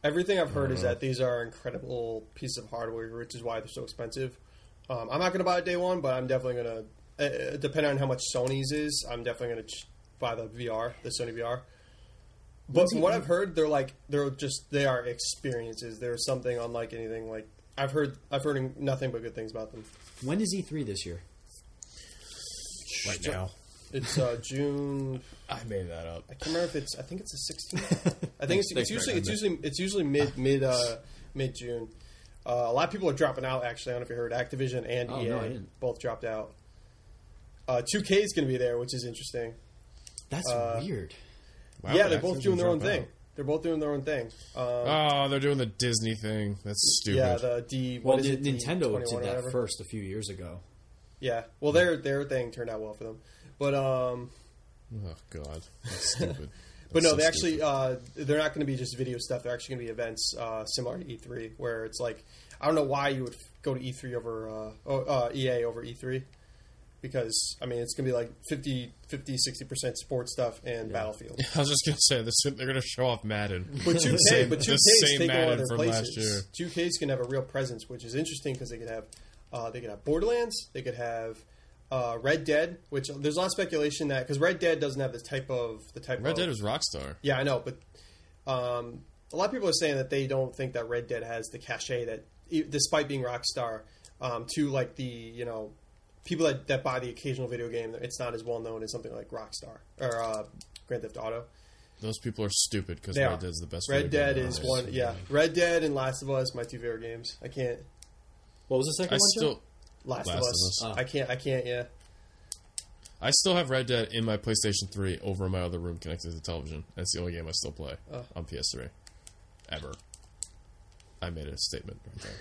Everything I've heard is that these are incredible pieces of hardware, which is why they're so expensive. Um, I'm not going to buy it day one, but I'm definitely going to, uh, depending on how much Sony's is, I'm definitely going to ch- buy the VR, the Sony VR. But from what I've heard, they're like they're just they are experiences. They're something unlike anything. Like I've heard, I've heard nothing but good things about them. When is E3 this year? Right now, It's uh, June. [LAUGHS] I made that up. I can't remember if it's. I think it's the 16th. [LAUGHS] I think it's, it's usually it's usually it's usually mid mid uh, mid June. Uh, a lot of people are dropping out. Actually, I don't know if you heard. Activision and Oh, EA no, I didn't. both dropped out. Uh, 2K is going to be there, which is interesting. That's Uh, weird. Why yeah, they're both doing their own drop thing. They're both doing their own thing. Um, Oh, they're doing the Disney thing. That's stupid. yeah, the D. Well, what is it, Nintendo D21 did that first a few years ago. Yeah, well, their their thing turned out well for them, but um, oh God, that's stupid. [LAUGHS] But no, so they actually uh, they're not going to be just video stuff. They're actually going to be events uh, similar to E3, where it's like I don't know why you would go to E3 over uh, oh, uh, EA over E3 because I mean it's going to be like 50, 50 60 percent sports stuff and Battlefield. [LAUGHS] I was just gonna say this. They're gonna show off Madden. But two The K, same- but two the K is same taking one their places. Two Ks can have a real presence, which is interesting because they could have uh, they could have Borderlands, they could have. Uh, Red Dead, which there's a lot of speculation that because Red Dead doesn't have the type of the type Red of Dead was Rockstar. Yeah, I know, but um, a lot of people are saying that they don't think that Red Dead has the cachet that, despite being Rockstar, um, to like the you know people that, that buy the occasional video game, it's not as well known as something like Rockstar or uh, Grand Theft Auto. Those people are stupid because Red Dead is the best. Red video game Dead ever. is one, yeah. Red Dead and Last of Us, my two favorite games. I can't. What was the second I one? Still, Last, Last of of Us. Us. I can't. I can't. Yeah. I still have Red Dead in my PlayStation 3 over in my other room connected to the television. That's the only game I still play Oh. on PS3, ever. I made a statement right there.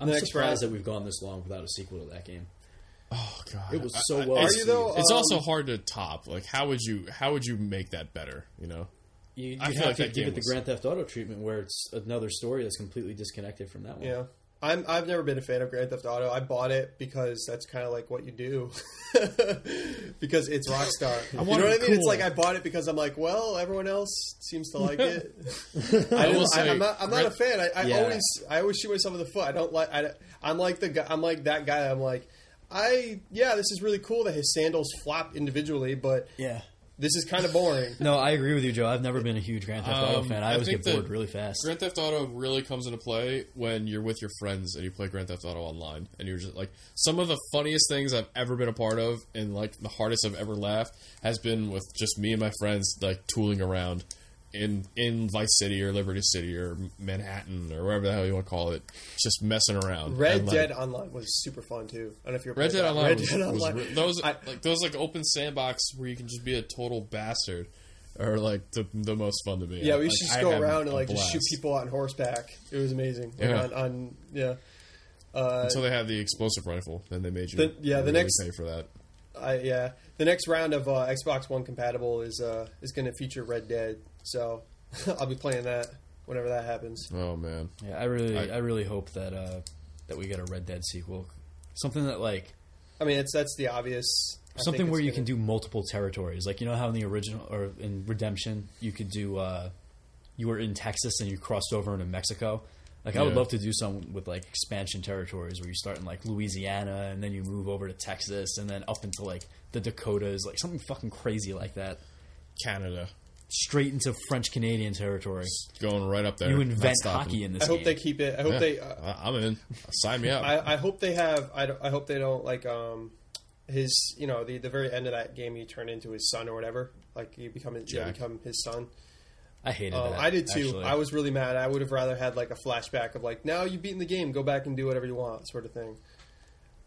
I'm Next surprised round. that we've gone this long without a sequel to that game. Oh god, It was I- so I- well. It's, Are you though? it's Um, also hard to top. Like, how would you how would you make that better? You know, You, you I have feel like to give game it the Grand Theft Auto treatment, where it's another story that's completely disconnected from that one. Yeah. I'm, I've never been a fan of Grand Theft Auto. I bought it because that's kind of like what you do, [LAUGHS] because it's Rockstar. you know what I it mean? It's like I bought it because I'm like, well, everyone else seems to like it. [LAUGHS] [LAUGHS] I will I, am not, I'm not a fan. I, I Yeah. always I always shoot myself in the foot. I don't like. I, I'm like the guy. I'm like that guy. I'm like, I yeah, this is really cool that his sandals flap individually, but Yeah. this is kind of boring. No, I agree with you, Joe. I've never been a huge Grand Theft Auto Um, fan. I I always get bored that really fast. Grand Theft Auto really comes into play when you're with your friends and you play Grand Theft Auto online, and you're just like some of the funniest things I've ever been a part of, and like the hardest I've ever laughed has been with just me and my friends like tooling around in in Vice City or Liberty City or Manhattan or wherever the hell you want to call it, just messing around. Red And, like, Dead Online was super fun too. I don't know if you're Red Dead Online Red was, Dead was Online. re- those I- like those like open sandbox where you can just be a total bastard are like the, the most fun to be. Yeah, we used to just go around and like just shoot people on horseback. It was amazing. Like, Yeah. On, on yeah. Uh, until they had the explosive rifle. Then they made you The- yeah, the really next- pay for that. I, yeah. The next round of uh, Xbox One compatible is uh, is going to feature Red Dead. So [LAUGHS] I'll be playing that whenever that happens. Oh man, Yeah, I really, I, I- really hope that uh, that we get a Red Dead sequel, something that like I mean, it's that's the obvious. I something where you gonna- can do multiple territories. Like you know how in the original or in Redemption you could do, uh, you were in Texas and you crossed over into Mexico. Like I would love to do some with like expansion territories where you start in like Louisiana and then you move over to Texas and then up into like the Dakotas, like something fucking crazy like that. Canada Straight into French Canadian territory. going right up there. You not invent stopping. hockey in this I hope game. they keep it. I hope Yeah, they. Uh, I- I'm in. Sign me up. [LAUGHS] I, I hope they have. I, don't- I hope they don't like um his. You know, the the very end of that game, you turn into his son or whatever. Like you become his, you Jack. become his son. I hated Um, that. I did too. actually. I was really mad. I would have rather had like a flashback of like, now you've beaten the game, go back and do whatever you want, sort of thing.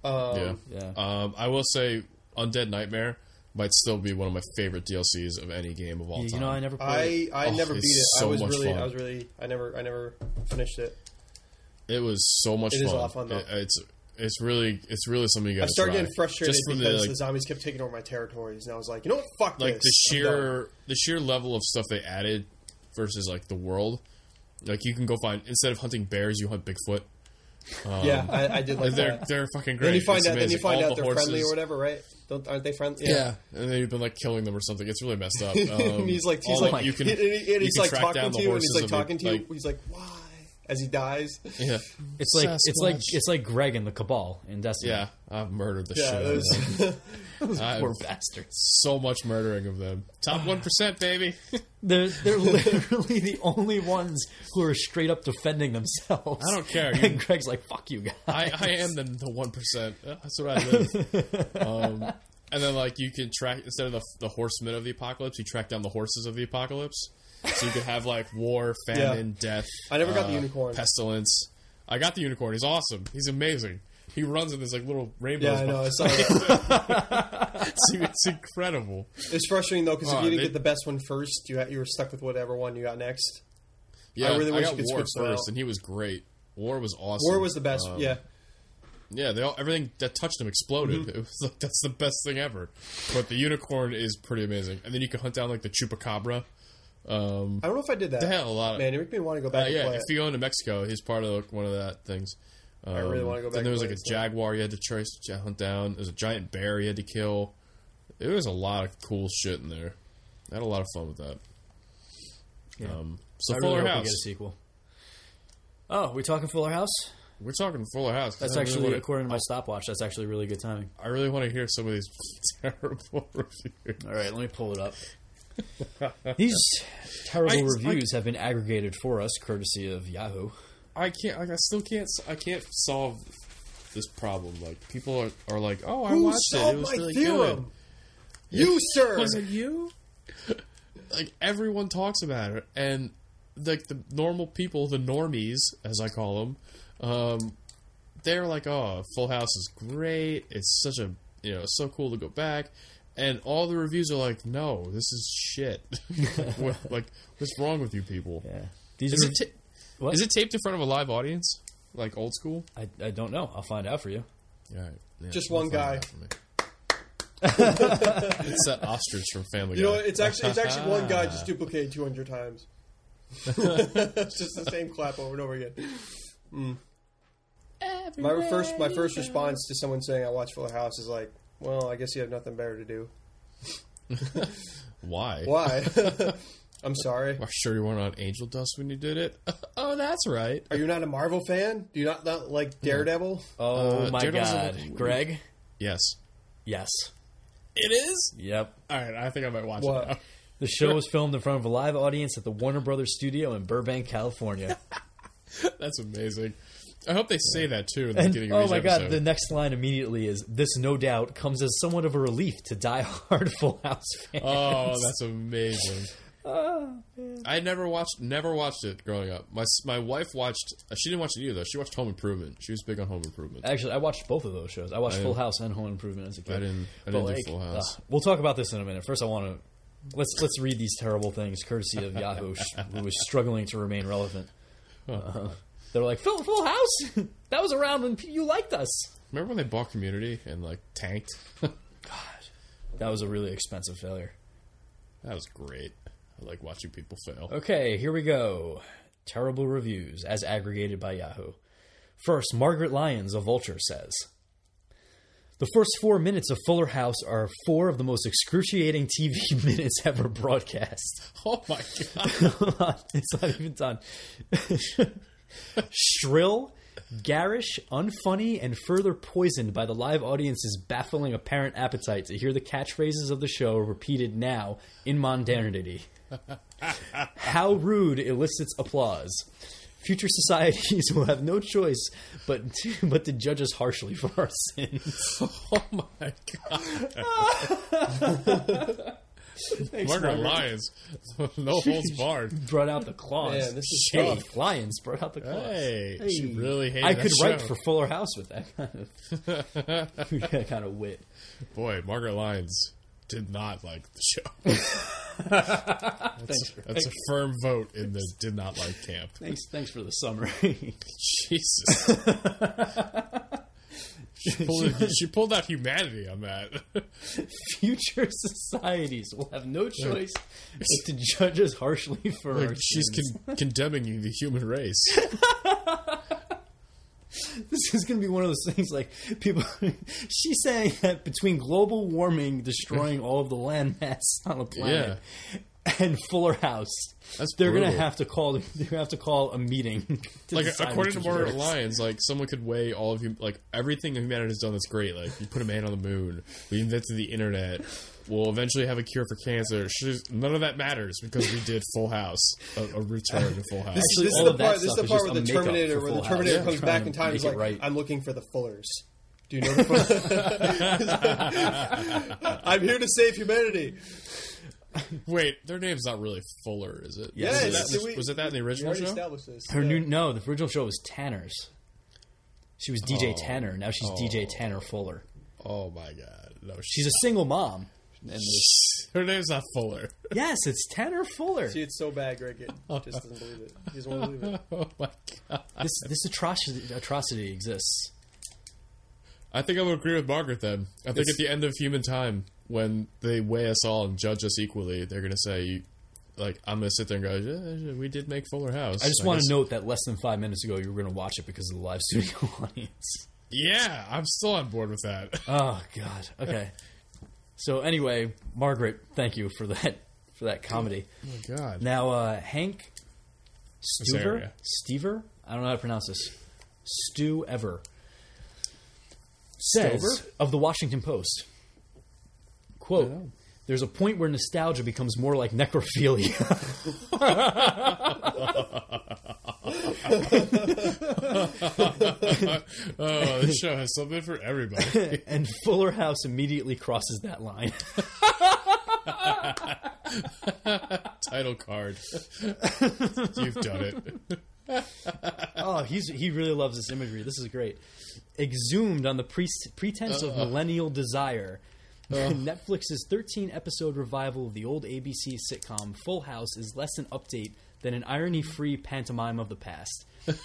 Um, yeah. Yeah. Um, I will say, Undead Nightmare might still be one of my favorite DLCs of any game of all You time. know, I never played. I I Oh, never beat it's it. I was much really fun. I was really I never I never finished it. It was so much It fun. is a lot of fun, though. It- it's it's really it's really something you got I started try. getting frustrated Just because the, the, zombies kept taking over my territories, and I was like, you know what, fuck like this. the sheer the sheer level of stuff they added versus like the world Like you can go find instead of hunting bears, you hunt Bigfoot. Um, yeah, I, I did like they're that. they're fucking great. Then you find It's out, then you find All out the they're friendly or whatever, right? Don't aren't they friendly? Yeah. and then you've been like killing them or something. It's really messed up. Um, [LAUGHS] and he's like, he's all, like, you can, [LAUGHS] and, he- and you he's can like track talking down to you, and he's like of the- talking to you. like- He's like, why? As he dies. Yeah, It's like it's like it's like Greg and the Cabal in Destiny. yeah. I've murdered the Yeah, shit. [LAUGHS] out [LAUGHS] of those, I've- Poor bastards. so much murdering of them. Top [SIGHS] one percent, baby. [LAUGHS] They're they're literally the only ones who are straight up defending themselves. I don't care. [LAUGHS] And You- Greg's like, "Fuck you guys." I, I am the the one percent. That's what I live. um, and then like you can track instead of the the horsemen of the apocalypse, you track down the horses of the apocalypse. So you could have like war, famine, death. I never got the uh, unicorn. Pestilence. I got the unicorn. He's awesome. He's amazing. He runs in this like little rainbow. yeah, I know. I saw that. [LAUGHS] it's, it's incredible. It's frustrating though because Oh, if you didn't they- get the best one first, you had, you were stuck with whatever one you got next. Yeah, I, really wish got you could War switch them first, out. and he was great. War was awesome. War was the best. Um, yeah, Yeah, they all, everything that touched him exploded. Mm-hmm. [LAUGHS] It was like that's the best thing ever. But the unicorn is pretty amazing, and then you can hunt down like the chupacabra. Um, I don't know if I did that. they had a lot of Man, you make me want to go uh, back and yeah. play If it. you go into Mexico, he's part of like, one of that things. Um, really wanna go back Then there was like a jaguar you had to trace to hunt down. There's a giant bear you had to kill. There was a lot of cool shit in there. I had a lot of fun with that. Yeah. Um, so I really Fuller House. we get a sequel. Oh, we talking Fuller House? We're talking Fuller House. That's I really actually, wanna- according to my stopwatch, that's actually really good timing. I really want to hear some of these [LAUGHS] terrible [LAUGHS] reviews. All right, let me pull it up. These [LAUGHS] terrible I- reviews have been aggregated for us, courtesy of Yahoo. I can't. Like, I still can't. I can't solve this problem. Like people are, are like, "Oh, I Who watched it. It was my really theorem? You, sir. Was it you? [LAUGHS] like everyone talks about it, and like the normal people, the normies, as I call them, um, they're like, "Oh, Full House is great. It's such a you know, it's so cool to go back." And all the reviews are like, "No, this is shit." [LAUGHS] what, like, what's wrong with you people? Yeah, these Is are. it, ta- What? is it taped in front of a live audience, like old school? I, I don't know. I'll find out for you. All right. Yeah, Just one guy. out for [LAUGHS] me. it's that ostrich from Family You know, Guy. what? it's actually it's actually one guy just [LAUGHS] duplicated two hundred times. [LAUGHS] it's just the same clap over and over again. Mm. My first my first response to someone saying I watch Full House is like, well, I guess you have nothing better to do. Why? Why? I'm sorry. Are you sure you weren't on Angel Dust when you did it? [LAUGHS] oh, that's right. Are you not a Marvel fan? Do you not, not like Daredevil? Oh Uh, my Daredevil's god, a- Greg. Yes. Yes. It is? Yep. All right, I think I might watch What? it now. The show was filmed in front of a live audience at the Warner Brothers studio in Burbank, California. [LAUGHS] That's amazing. I hope they say that too in the And beginning of oh each my god, the next line immediately is this no doubt comes as somewhat of a relief to die-hard [LAUGHS] Full House fans. Oh, that's amazing. Oh, I never watched, never watched it growing up. My my wife watched. uh, She didn't watch it either. She watched Home Improvement. She was big on Home Improvement. Actually, I watched both of those shows. I watched I Full House and Home Improvement as a kid. I didn't. I didn't like, do Full House. uh, we'll talk about this in a minute. First, I want to let's let's read these terrible things, courtesy of Yahoo, [LAUGHS] who was struggling to remain relevant. Uh, they're like Full, Full House. [LAUGHS] that was around when you liked us. Remember when they bought Community and like tanked? [LAUGHS] God, that was a really expensive failure. that was great. I like watching people fail. Okay, here we go. Terrible reviews as aggregated by Yahoo. First, Margaret Lyons of Vulture says The first four minutes of Fuller House are four of the most excruciating TV [LAUGHS] minutes ever broadcast. [LAUGHS] Oh my god! [LAUGHS] it's not even done. Shrill, garish, unfunny, and further poisoned by the live audience's baffling apparent appetite to hear the catchphrases of the show repeated now in modernity. [LAUGHS] How rude elicits applause. Future societies [LAUGHS] will have no choice but to, but to judge us harshly for our sins. [LAUGHS] Oh my god! Margaret Lyons, no holds barred. Brought out the claws. Man, this is Hey, tough. Lions brought out the claws. Hey, she really hated I that could write show. for Fuller House with that kind of that kind of wit. Boy, Margaret Lyons did not like the show. [LAUGHS] Thanks for, That's a firm vote in the did not like camp. thanks, thanks for the summary. [LAUGHS] Jesus. She [LAUGHS] pulled, she pulled out humanity on that. Future societies will have no choice but to judge us harshly for our she's con- condemning the human race. [LAUGHS] this is going to be one of those things like people. [LAUGHS] she's saying that between global warming destroying all of the land mass on the planet and Fuller House, That's they're going to brutal. have to call. [LAUGHS] They're going to have to call a meeting. to like decide according to which is worse. Lyons, like someone could weigh all of you, like everything humanity has done that's great. Like you put a man on the moon, we invented the internet. We'll eventually have a cure for cancer. She's, none of that matters because we did Full House, a, a return to Full House. Actually, this is the part. This is the part just where the Terminator, where the Terminator House. comes back in time. make He's like, right. "I'm looking for the Fullers." Do you know the Fullers? [LAUGHS] [LAUGHS] I'm here to save humanity. Wait, their name's not really Fuller, is it? Yes, was, it it is. that, we- was it that in the original show? this. Her Yeah. new no, the original show was Tanner's. She was DJ Oh. Tanner. Now she's DJ oh. Tanner Fuller. Oh my god, no, She's a single mom. And there's- her name's not Fuller. yes, it's Tanner Fuller. See, it's so bad, Greg. It just doesn't believe it. He doesn't want to believe it. [LAUGHS] oh my god, This this atrocity atrocity exists. I think I would agree with Margaret then. I think It's- at the end of human time, when they weigh us all and judge us equally, they're gonna say, like, I'm gonna sit there and go, yeah, we did make Fuller House. I just want guess- to note that less than five minutes ago you were going to watch it because of the live studio [LAUGHS] audience. Yeah, I'm still on board with that. Oh God. Okay. [LAUGHS] So anyway, Margaret, thank you for that for that comedy. Oh my god. Now uh, Hank Stuver, Stever, I don't know how to pronounce this. Stu Ever says Stover? of the Washington Post. Quote. There's a point where nostalgia becomes more like necrophilia. [LAUGHS] Oh, this show has something for everybody. [LAUGHS] and Fuller House immediately crosses that line. [LAUGHS] Title card. You've done it. Oh, he's he really loves this imagery. This is great. Exhumed on the pre- pretense of millennial desire, [LAUGHS] Netflix's 13 episode revival of the old ABC sitcom Full House is less an update than an irony free pantomime of the past. [LAUGHS]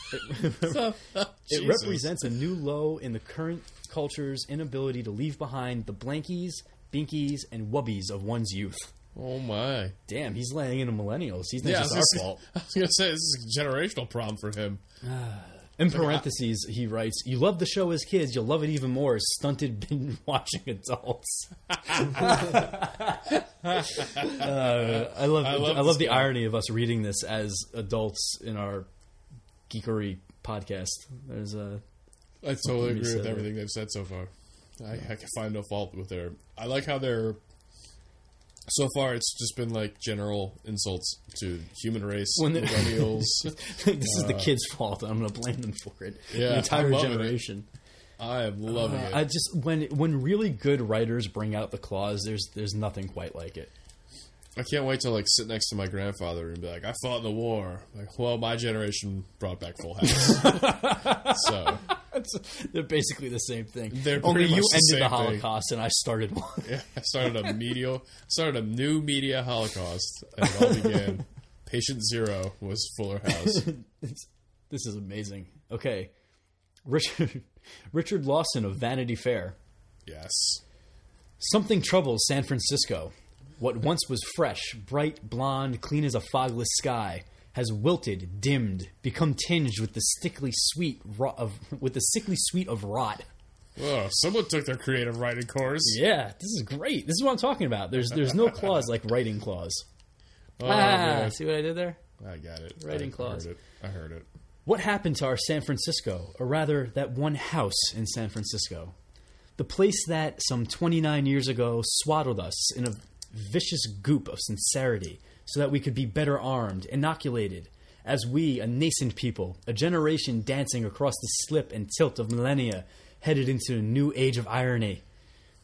It [LAUGHS] represents a new low in the current culture's inability to leave behind the blankies, binkies, and wubbies of one's youth. Oh my. Damn, he's laying into millennials. He's not Yeah, just our fault. I was gonna say this is a generational problem for him. [SIGHS] Ah, In parentheses, he writes, "You love the show as kids. You'll love it even more as stunted binge [LAUGHS] watching adults." uh, I love, I love love, the guy. irony of us reading this as adults in our geekery podcast. There's a I totally agree with everything they've said so far. I, I can find no fault with their. I like how they're. So far, it's just been like general insults to human race, When the- millennials. [LAUGHS] this is the uh, kids' fault. I'm going to blame them for it. Yeah, the entire it. generation. I am loving uh, it. I just when when really good writers bring out the claws, there's there's nothing quite like it. I can't wait to like sit next to my grandfather and be like, "I fought in the war." Like, well, my generation brought back Full House, [LAUGHS] so They're basically the same thing. They're Only you the ended the thing. Holocaust and I started one. yeah, I started a media, started a new media holocaust, and it all began. [LAUGHS] Patient zero was Fuller House. This is amazing. Okay, Richard [LAUGHS] Richard Lawson of Vanity Fair. Yes. Something troubles San Francisco. What once was fresh, bright, blonde, clean as a fogless sky has wilted, dimmed, become tinged with the sickly sweet ro- of with the sickly sweet of rot. Oh, someone took their creative writing course. Yeah, this is great. This is what I'm talking about. There's there's no clause like writing clause. Oh, ah, man. see what I did there? I got it. Writing I, clause. Heard it. I heard it. What happened to our San Francisco, or rather, that one house in San Francisco? The place that, some 29 years ago, swaddled us in a vicious goop of sincerity so that we could be better armed, inoculated, as we, a nascent people, a generation dancing across the slip and tilt of millennia, headed into a new age of irony.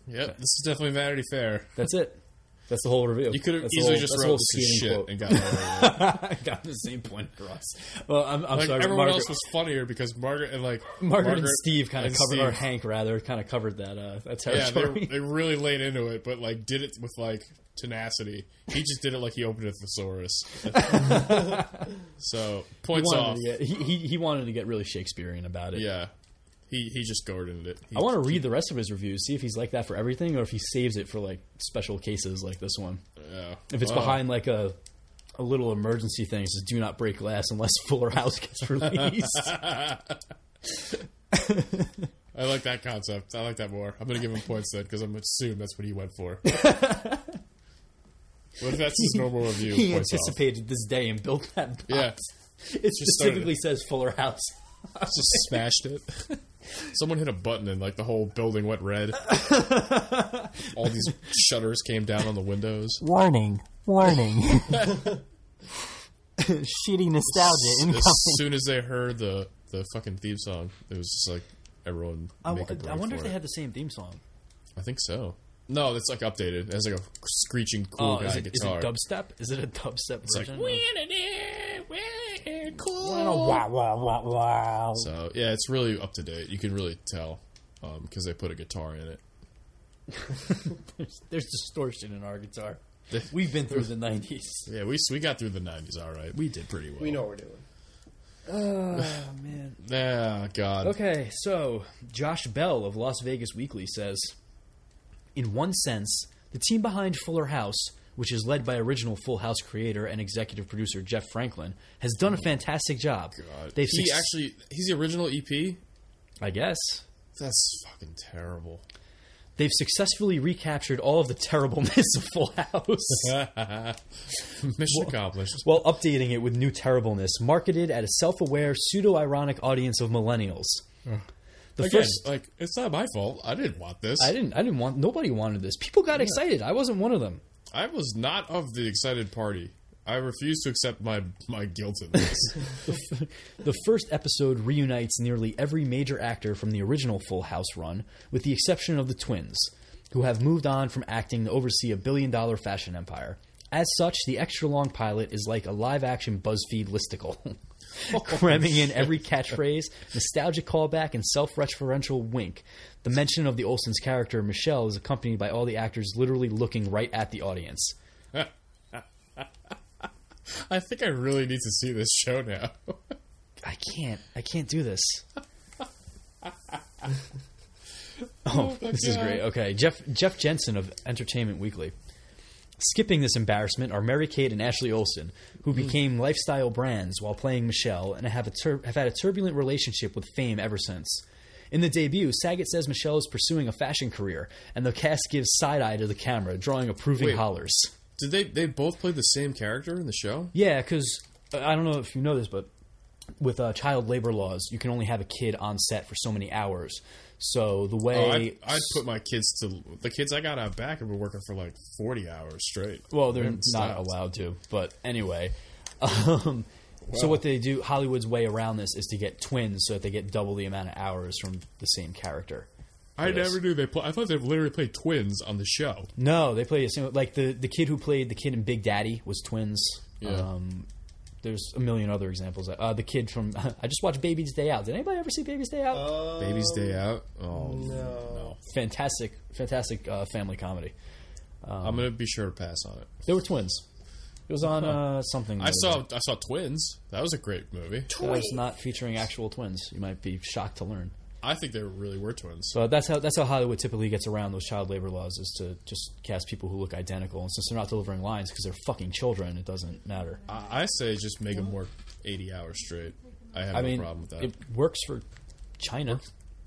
Yep, this is definitely Vanity Fair. That's it. That's the whole review. You could have That's easily whole- just that's the wrote this shit quote. and got [LAUGHS] got the same point across. Well, I'm, I'm Like sorry, everyone Margaret, else was funnier because Margaret and like Margaret, and Steve kind of covered, or Hank rather, kind of covered that uh, that Yeah, they, they really laid into it, but like did it with like tenacity. He just did it like he opened a thesaurus. [LAUGHS] so he, points wanted off. get, he, he, he wanted to get really Shakespearean about it. Yeah, He he just gardened it. He, I want to read the rest of his reviews, see if he's like that for everything, or if he saves it for like special cases like this one. yeah. If it's behind like a a little emergency thing, it says "Do not break glass unless [LAUGHS] Fuller House gets [LAUGHS] released." I like that concept. I like that more. I'm gonna give him points then because I'm assume that's what he went for. What if that's his normal [LAUGHS] review? he Points off. anticipated this day and built that. Box. Yeah, it just specifically says Fuller House. just smashed it. Someone hit a button and like the whole building went red. [LAUGHS] All these shutters came down on the windows. Warning, warning. [LAUGHS] Shitty nostalgia As incoming. soon as they heard the the fucking theme song, it was just like everyone. I, make a w- I wonder for if they it. had the same theme song. I think so. No, it's like updated. It has like a screeching cool Oh, guy is it, is guitar. it dubstep? Is it a dubstep it's like version? cool. Wow, wow, wow, wow. So yeah, it's really up to date. You can really tell because they put a guitar in it. [LAUGHS] there's, there's distortion in our guitar. [LAUGHS] We've been through the '90s. Yeah, we we got through the '90s all right. We did pretty well. We know what we're doing. Oh man. [SIGHS] Ah, God. Okay, so Josh Bell of Las Vegas Weekly says, in one sense, the team behind Fuller House, which is led by original Full House creator and executive producer Jeff Franklin, has done a fantastic job. God. They've he suc- actually he's the original EP. I guess. That's fucking terrible. They've successfully recaptured all of the terribleness [LAUGHS] of Full House [LAUGHS] Mission accomplished. while updating it with new terribleness, marketed at a self-aware, pseudo-ironic audience of millennials. The Again, first like it's not my fault. I didn't want this. I didn't I didn't want nobody wanted this. People got excited. I wasn't one of them. I was not of the excited party. I refuse to accept my my guilt in this. [LAUGHS] The first episode reunites nearly every major actor from the original Full House run, with the exception of the twins, who have moved on from acting to oversee a billion dollar fashion empire. As such, the extra long pilot is like a live action BuzzFeed listicle, [LAUGHS] [LAUGHS] cramming in every catchphrase, nostalgic callback, and self referential wink. The mention of the Olsen's character, Michelle, is accompanied by all the actors literally looking right at the audience. [LAUGHS] I think I really need to see this show now. I can't. I can't do this. [LAUGHS] Oh, oh, my this is great. Okay, Jeff Jeff Jensen of Entertainment Weekly. Skipping this embarrassment are Mary Kate and Ashley Olsen, who became lifestyle brands while playing Michelle and have a tur- have had a turbulent relationship with fame ever since. In the debut, Saget says Michelle is pursuing a fashion career, and the cast gives side eye to the camera, drawing approving Wait. hollers. Did they they both play the same character in the show? Yeah, because I don't know if you know this, but with uh, child labor laws, you can only have a kid on set for so many hours. So the way, Oh, I'd, I'd put my kids to the kids I got out back have been working for like forty hours straight. well, They they're haven't stopped. allowed to. But anyway, um, so what they do, Hollywood's way around this is to get twins, so that they get double the amount of hours from the same character. I Yes. never knew they. Play, I thought they literally played twins on the show. No, they play a single. Like the the kid who played the kid in Big Daddy was twins. Yeah. Um, there's a million other examples. Uh, the kid from [LAUGHS] I just watched Baby's Day Out. Did anybody ever see Baby's Day Out? Uh, Baby's Day Out. Oh no. no! fantastic, fantastic uh, family comedy. I'm gonna be sure to pass on it. They were twins. It was on uh, something. I saw I saw Twins. That was a great movie. It was not featuring actual twins. You might be shocked to learn. I think they really were twins. So that's how that's how Hollywood typically gets around those child labor laws is to just cast people who look identical. And since they're not delivering lines because they're fucking children, it doesn't matter. I, I say just make them work 80 hours straight. I have I no mean, problem with that. it works for China.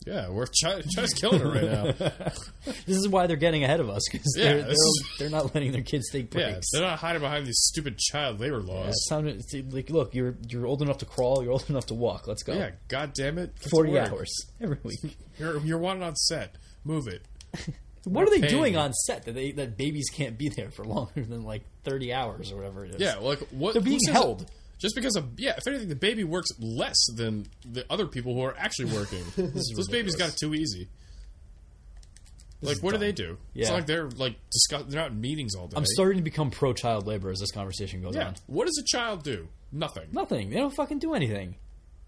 Yeah, we're China, China's killing it right now. [LAUGHS] This is why they're getting ahead of us because Yeah, they're, they're, they're not letting their kids take breaks. yeah, they're not hiding behind these stupid child labor Yeah, laws. it sounded- it's like, look, you're you're old enough to crawl. You're old enough to walk. Let's go. Yeah, god damn it. To forty work. hours [LAUGHS] every week. You're you're wanted on set. Move it. [LAUGHS] What are they doing on set that they that babies can't be there for longer than like thirty hours or whatever it is? Yeah, like what They're being held. Just because of yeah, if anything, the baby works less than the other people who are actually [LAUGHS] working. Those babies got it too easy. Like, what do they do? It's not like they're like discuss. They're not in meetings all day. I'm starting to become pro child labor as this conversation goes Yeah. on. What does a child do? Nothing. Nothing. They don't fucking do anything.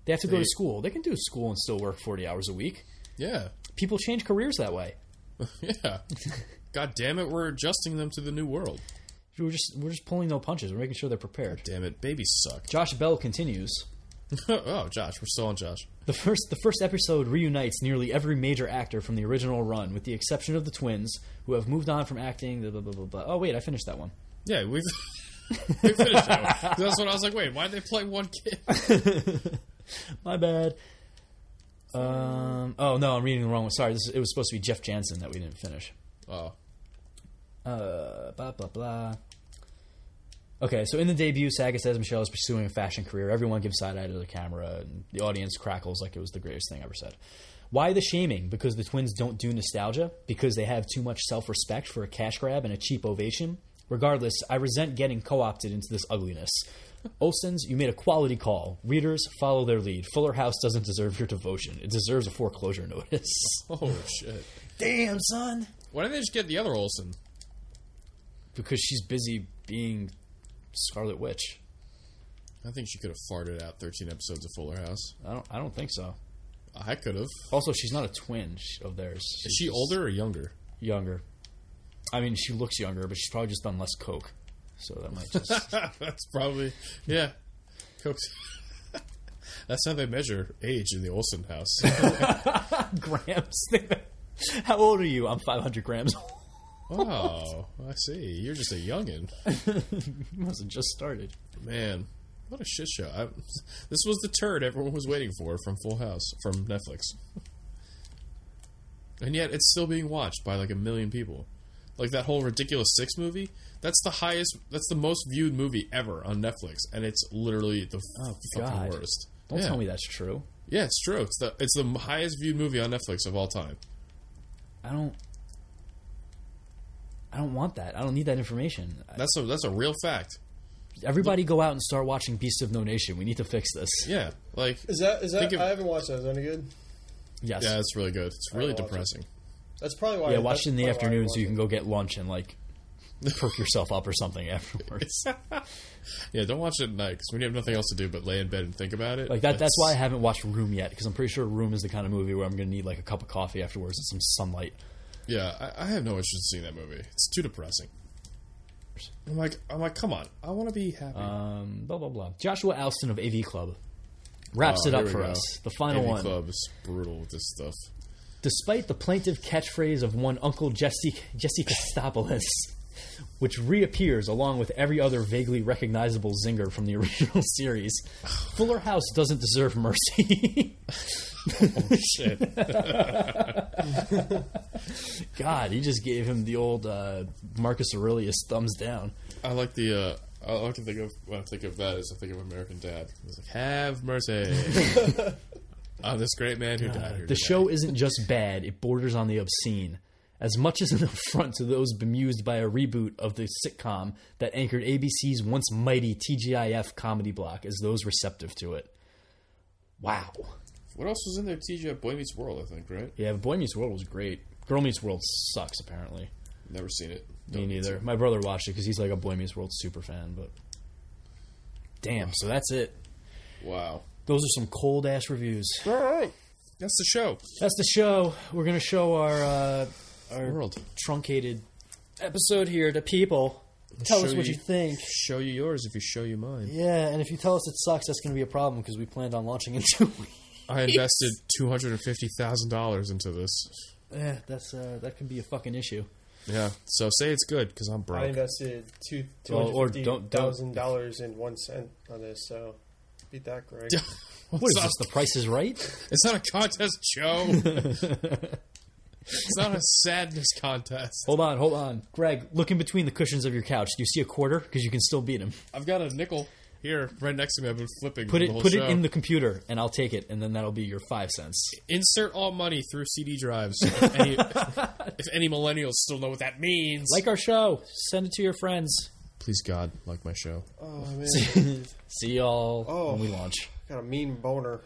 They have to go to school. They can do school and still work forty hours a week. Yeah. People change careers that way. [LAUGHS] Yeah. [LAUGHS] God damn it, we're adjusting them to the new world. We're just we're just pulling no punches. We're making sure they're prepared. Damn it, babies suck. Josh Bell continues. [LAUGHS] oh, Josh, we're still on Josh. The first the first episode reunites nearly every major actor from the original run, with the exception of the twins, who have moved on from acting. Blah, blah, blah, blah, blah. Oh wait, I finished that one. Yeah, we've [LAUGHS] we finished that one. That's what I was like. Wait, why did they play one kid? [LAUGHS] My bad. Um. Oh no, I'm reading the wrong one. Sorry, this, it was supposed to be Jeff Jansen that we didn't finish. Oh, Uh, blah blah blah. Okay, so in the debut, Saget says Michelle is pursuing a fashion career. Everyone gives side eye to the camera, and the audience crackles like it was the greatest thing ever said. Why the shaming? Because the twins don't do nostalgia? Because they have too much self respect for a cash grab and a cheap ovation? Regardless, I resent getting co opted into this ugliness. Olsen's, you made a quality call. Readers, follow their lead. Fuller House doesn't deserve your devotion. It deserves a foreclosure notice. [LAUGHS] oh shit! Damn, son. Why didn't they just get the other Olsen? Because she's busy being Scarlet Witch. I think she could have farted out 13 episodes of Fuller House. I don't. I don't think so. I could have. Also, she's not a twin of theirs. Is she older or younger? Younger. I mean, she looks younger, but she's probably just done less coke. So that might just. [LAUGHS] That's probably yeah. Coke's. [LAUGHS] That's how they measure age in the Olsen house. [LAUGHS] grams. How old are you? I'm 500 grams. Oh, I see. You're just a youngin. you must have just started. Man, what a shit show! I, this was the turd everyone was waiting for from Full House from Netflix, and yet it's still being watched by like a million people. Like that whole ridiculous six movie. That's the highest. That's the most viewed movie ever on Netflix, and it's literally the Oh, fucking God. worst. Don't yeah. tell me that's true. Yeah, it's true. It's the it's the highest viewed movie on Netflix of all time. I don't. I don't want that. I don't need that information. That's a that's a real fact. Everybody go out and start watching Beast of No Nation. We need to fix this. Yeah, like Is that is that? Think of- I haven't watched that. Is that any good? Yes. yeah, it's really good. It's really I'll watch it. depressing. That's probably why. Yeah, I, watch that's it in the probably why I afternoon so you it. can go get lunch and like [LAUGHS] perk yourself up or something afterwards. [LAUGHS] Yeah, don't watch it at night because when you have nothing else to do but lay in bed and think about it. Like that. That's it's- why I haven't watched Room yet because I'm pretty sure Room is the kind of movie where I'm going to need like a cup of coffee afterwards and some sunlight. Yeah, I, I have no interest in seeing that movie. It's too depressing. I'm like, I'm like, come on, I want to be happy. Um, blah blah blah. Joshua Alston of AV Club wraps Oh, it up for go. us. The final AV one. Club is brutal with this stuff. Despite the plaintive catchphrase of one Uncle Jesse Jesse Costopoulos, which reappears along with every other vaguely recognizable zinger from the [LAUGHS] original series, Fuller House doesn't deserve mercy. Shit. [LAUGHS] God, he just gave him the old uh, Marcus Aurelius thumbs down. I like the. Uh, I like to think of when I think of that as I think of American Dad. It's like, have mercy on [LAUGHS] this great man who died here. The today." show isn't just bad, it borders on the obscene. As much as an [LAUGHS] affront to those bemused by a reboot of the sitcom that anchored ABC's once mighty TGIF comedy block as those receptive to it. Wow. What else was in there? TGIF Boy Meets World, I think, right? Yeah, Boy Meets World was great. Girl Meets World sucks, apparently. Never seen it. Me Don't need neither. My brother watched it because he's like a Boy Meets World super fan, but. Damn, so that's it. Wow. Those are some cold ass reviews. All right. That's the show. That's the show. We're gonna show our uh, our World. truncated episode here to people. Tell us what you, you- think. Show you yours if you show you mine. Yeah, and if you tell us it sucks, that's going to be a problem because we planned on launching in [LAUGHS] two weeks. I invested two hundred and fifty thousand dollars into this. Yeah, that's uh, that can be a fucking issue. Yeah. So say it's good because I'm broke. I invested two two Well, or hundred don't- fifty thousand dollars and one cent on this. So beat that, Greg. [LAUGHS] What is this? The Price is Right? It's not a contest, Joe. [LAUGHS] it's not a sadness contest. hold on, hold on, Greg. Look in between the cushions of your couch. Do you see a quarter? Because you can still beat him. I've got a nickel here, right next to me. I've been flipping. Put the it whole put show. it in the computer, and I'll take it, and then that'll be your five cents. Insert all money through CD drives. [LAUGHS] If any, if any millennials still know what that means, Like our show, send it to your friends. please God, like my show. Oh man, [LAUGHS] See y'all Oh. when we launch. got a mean boner.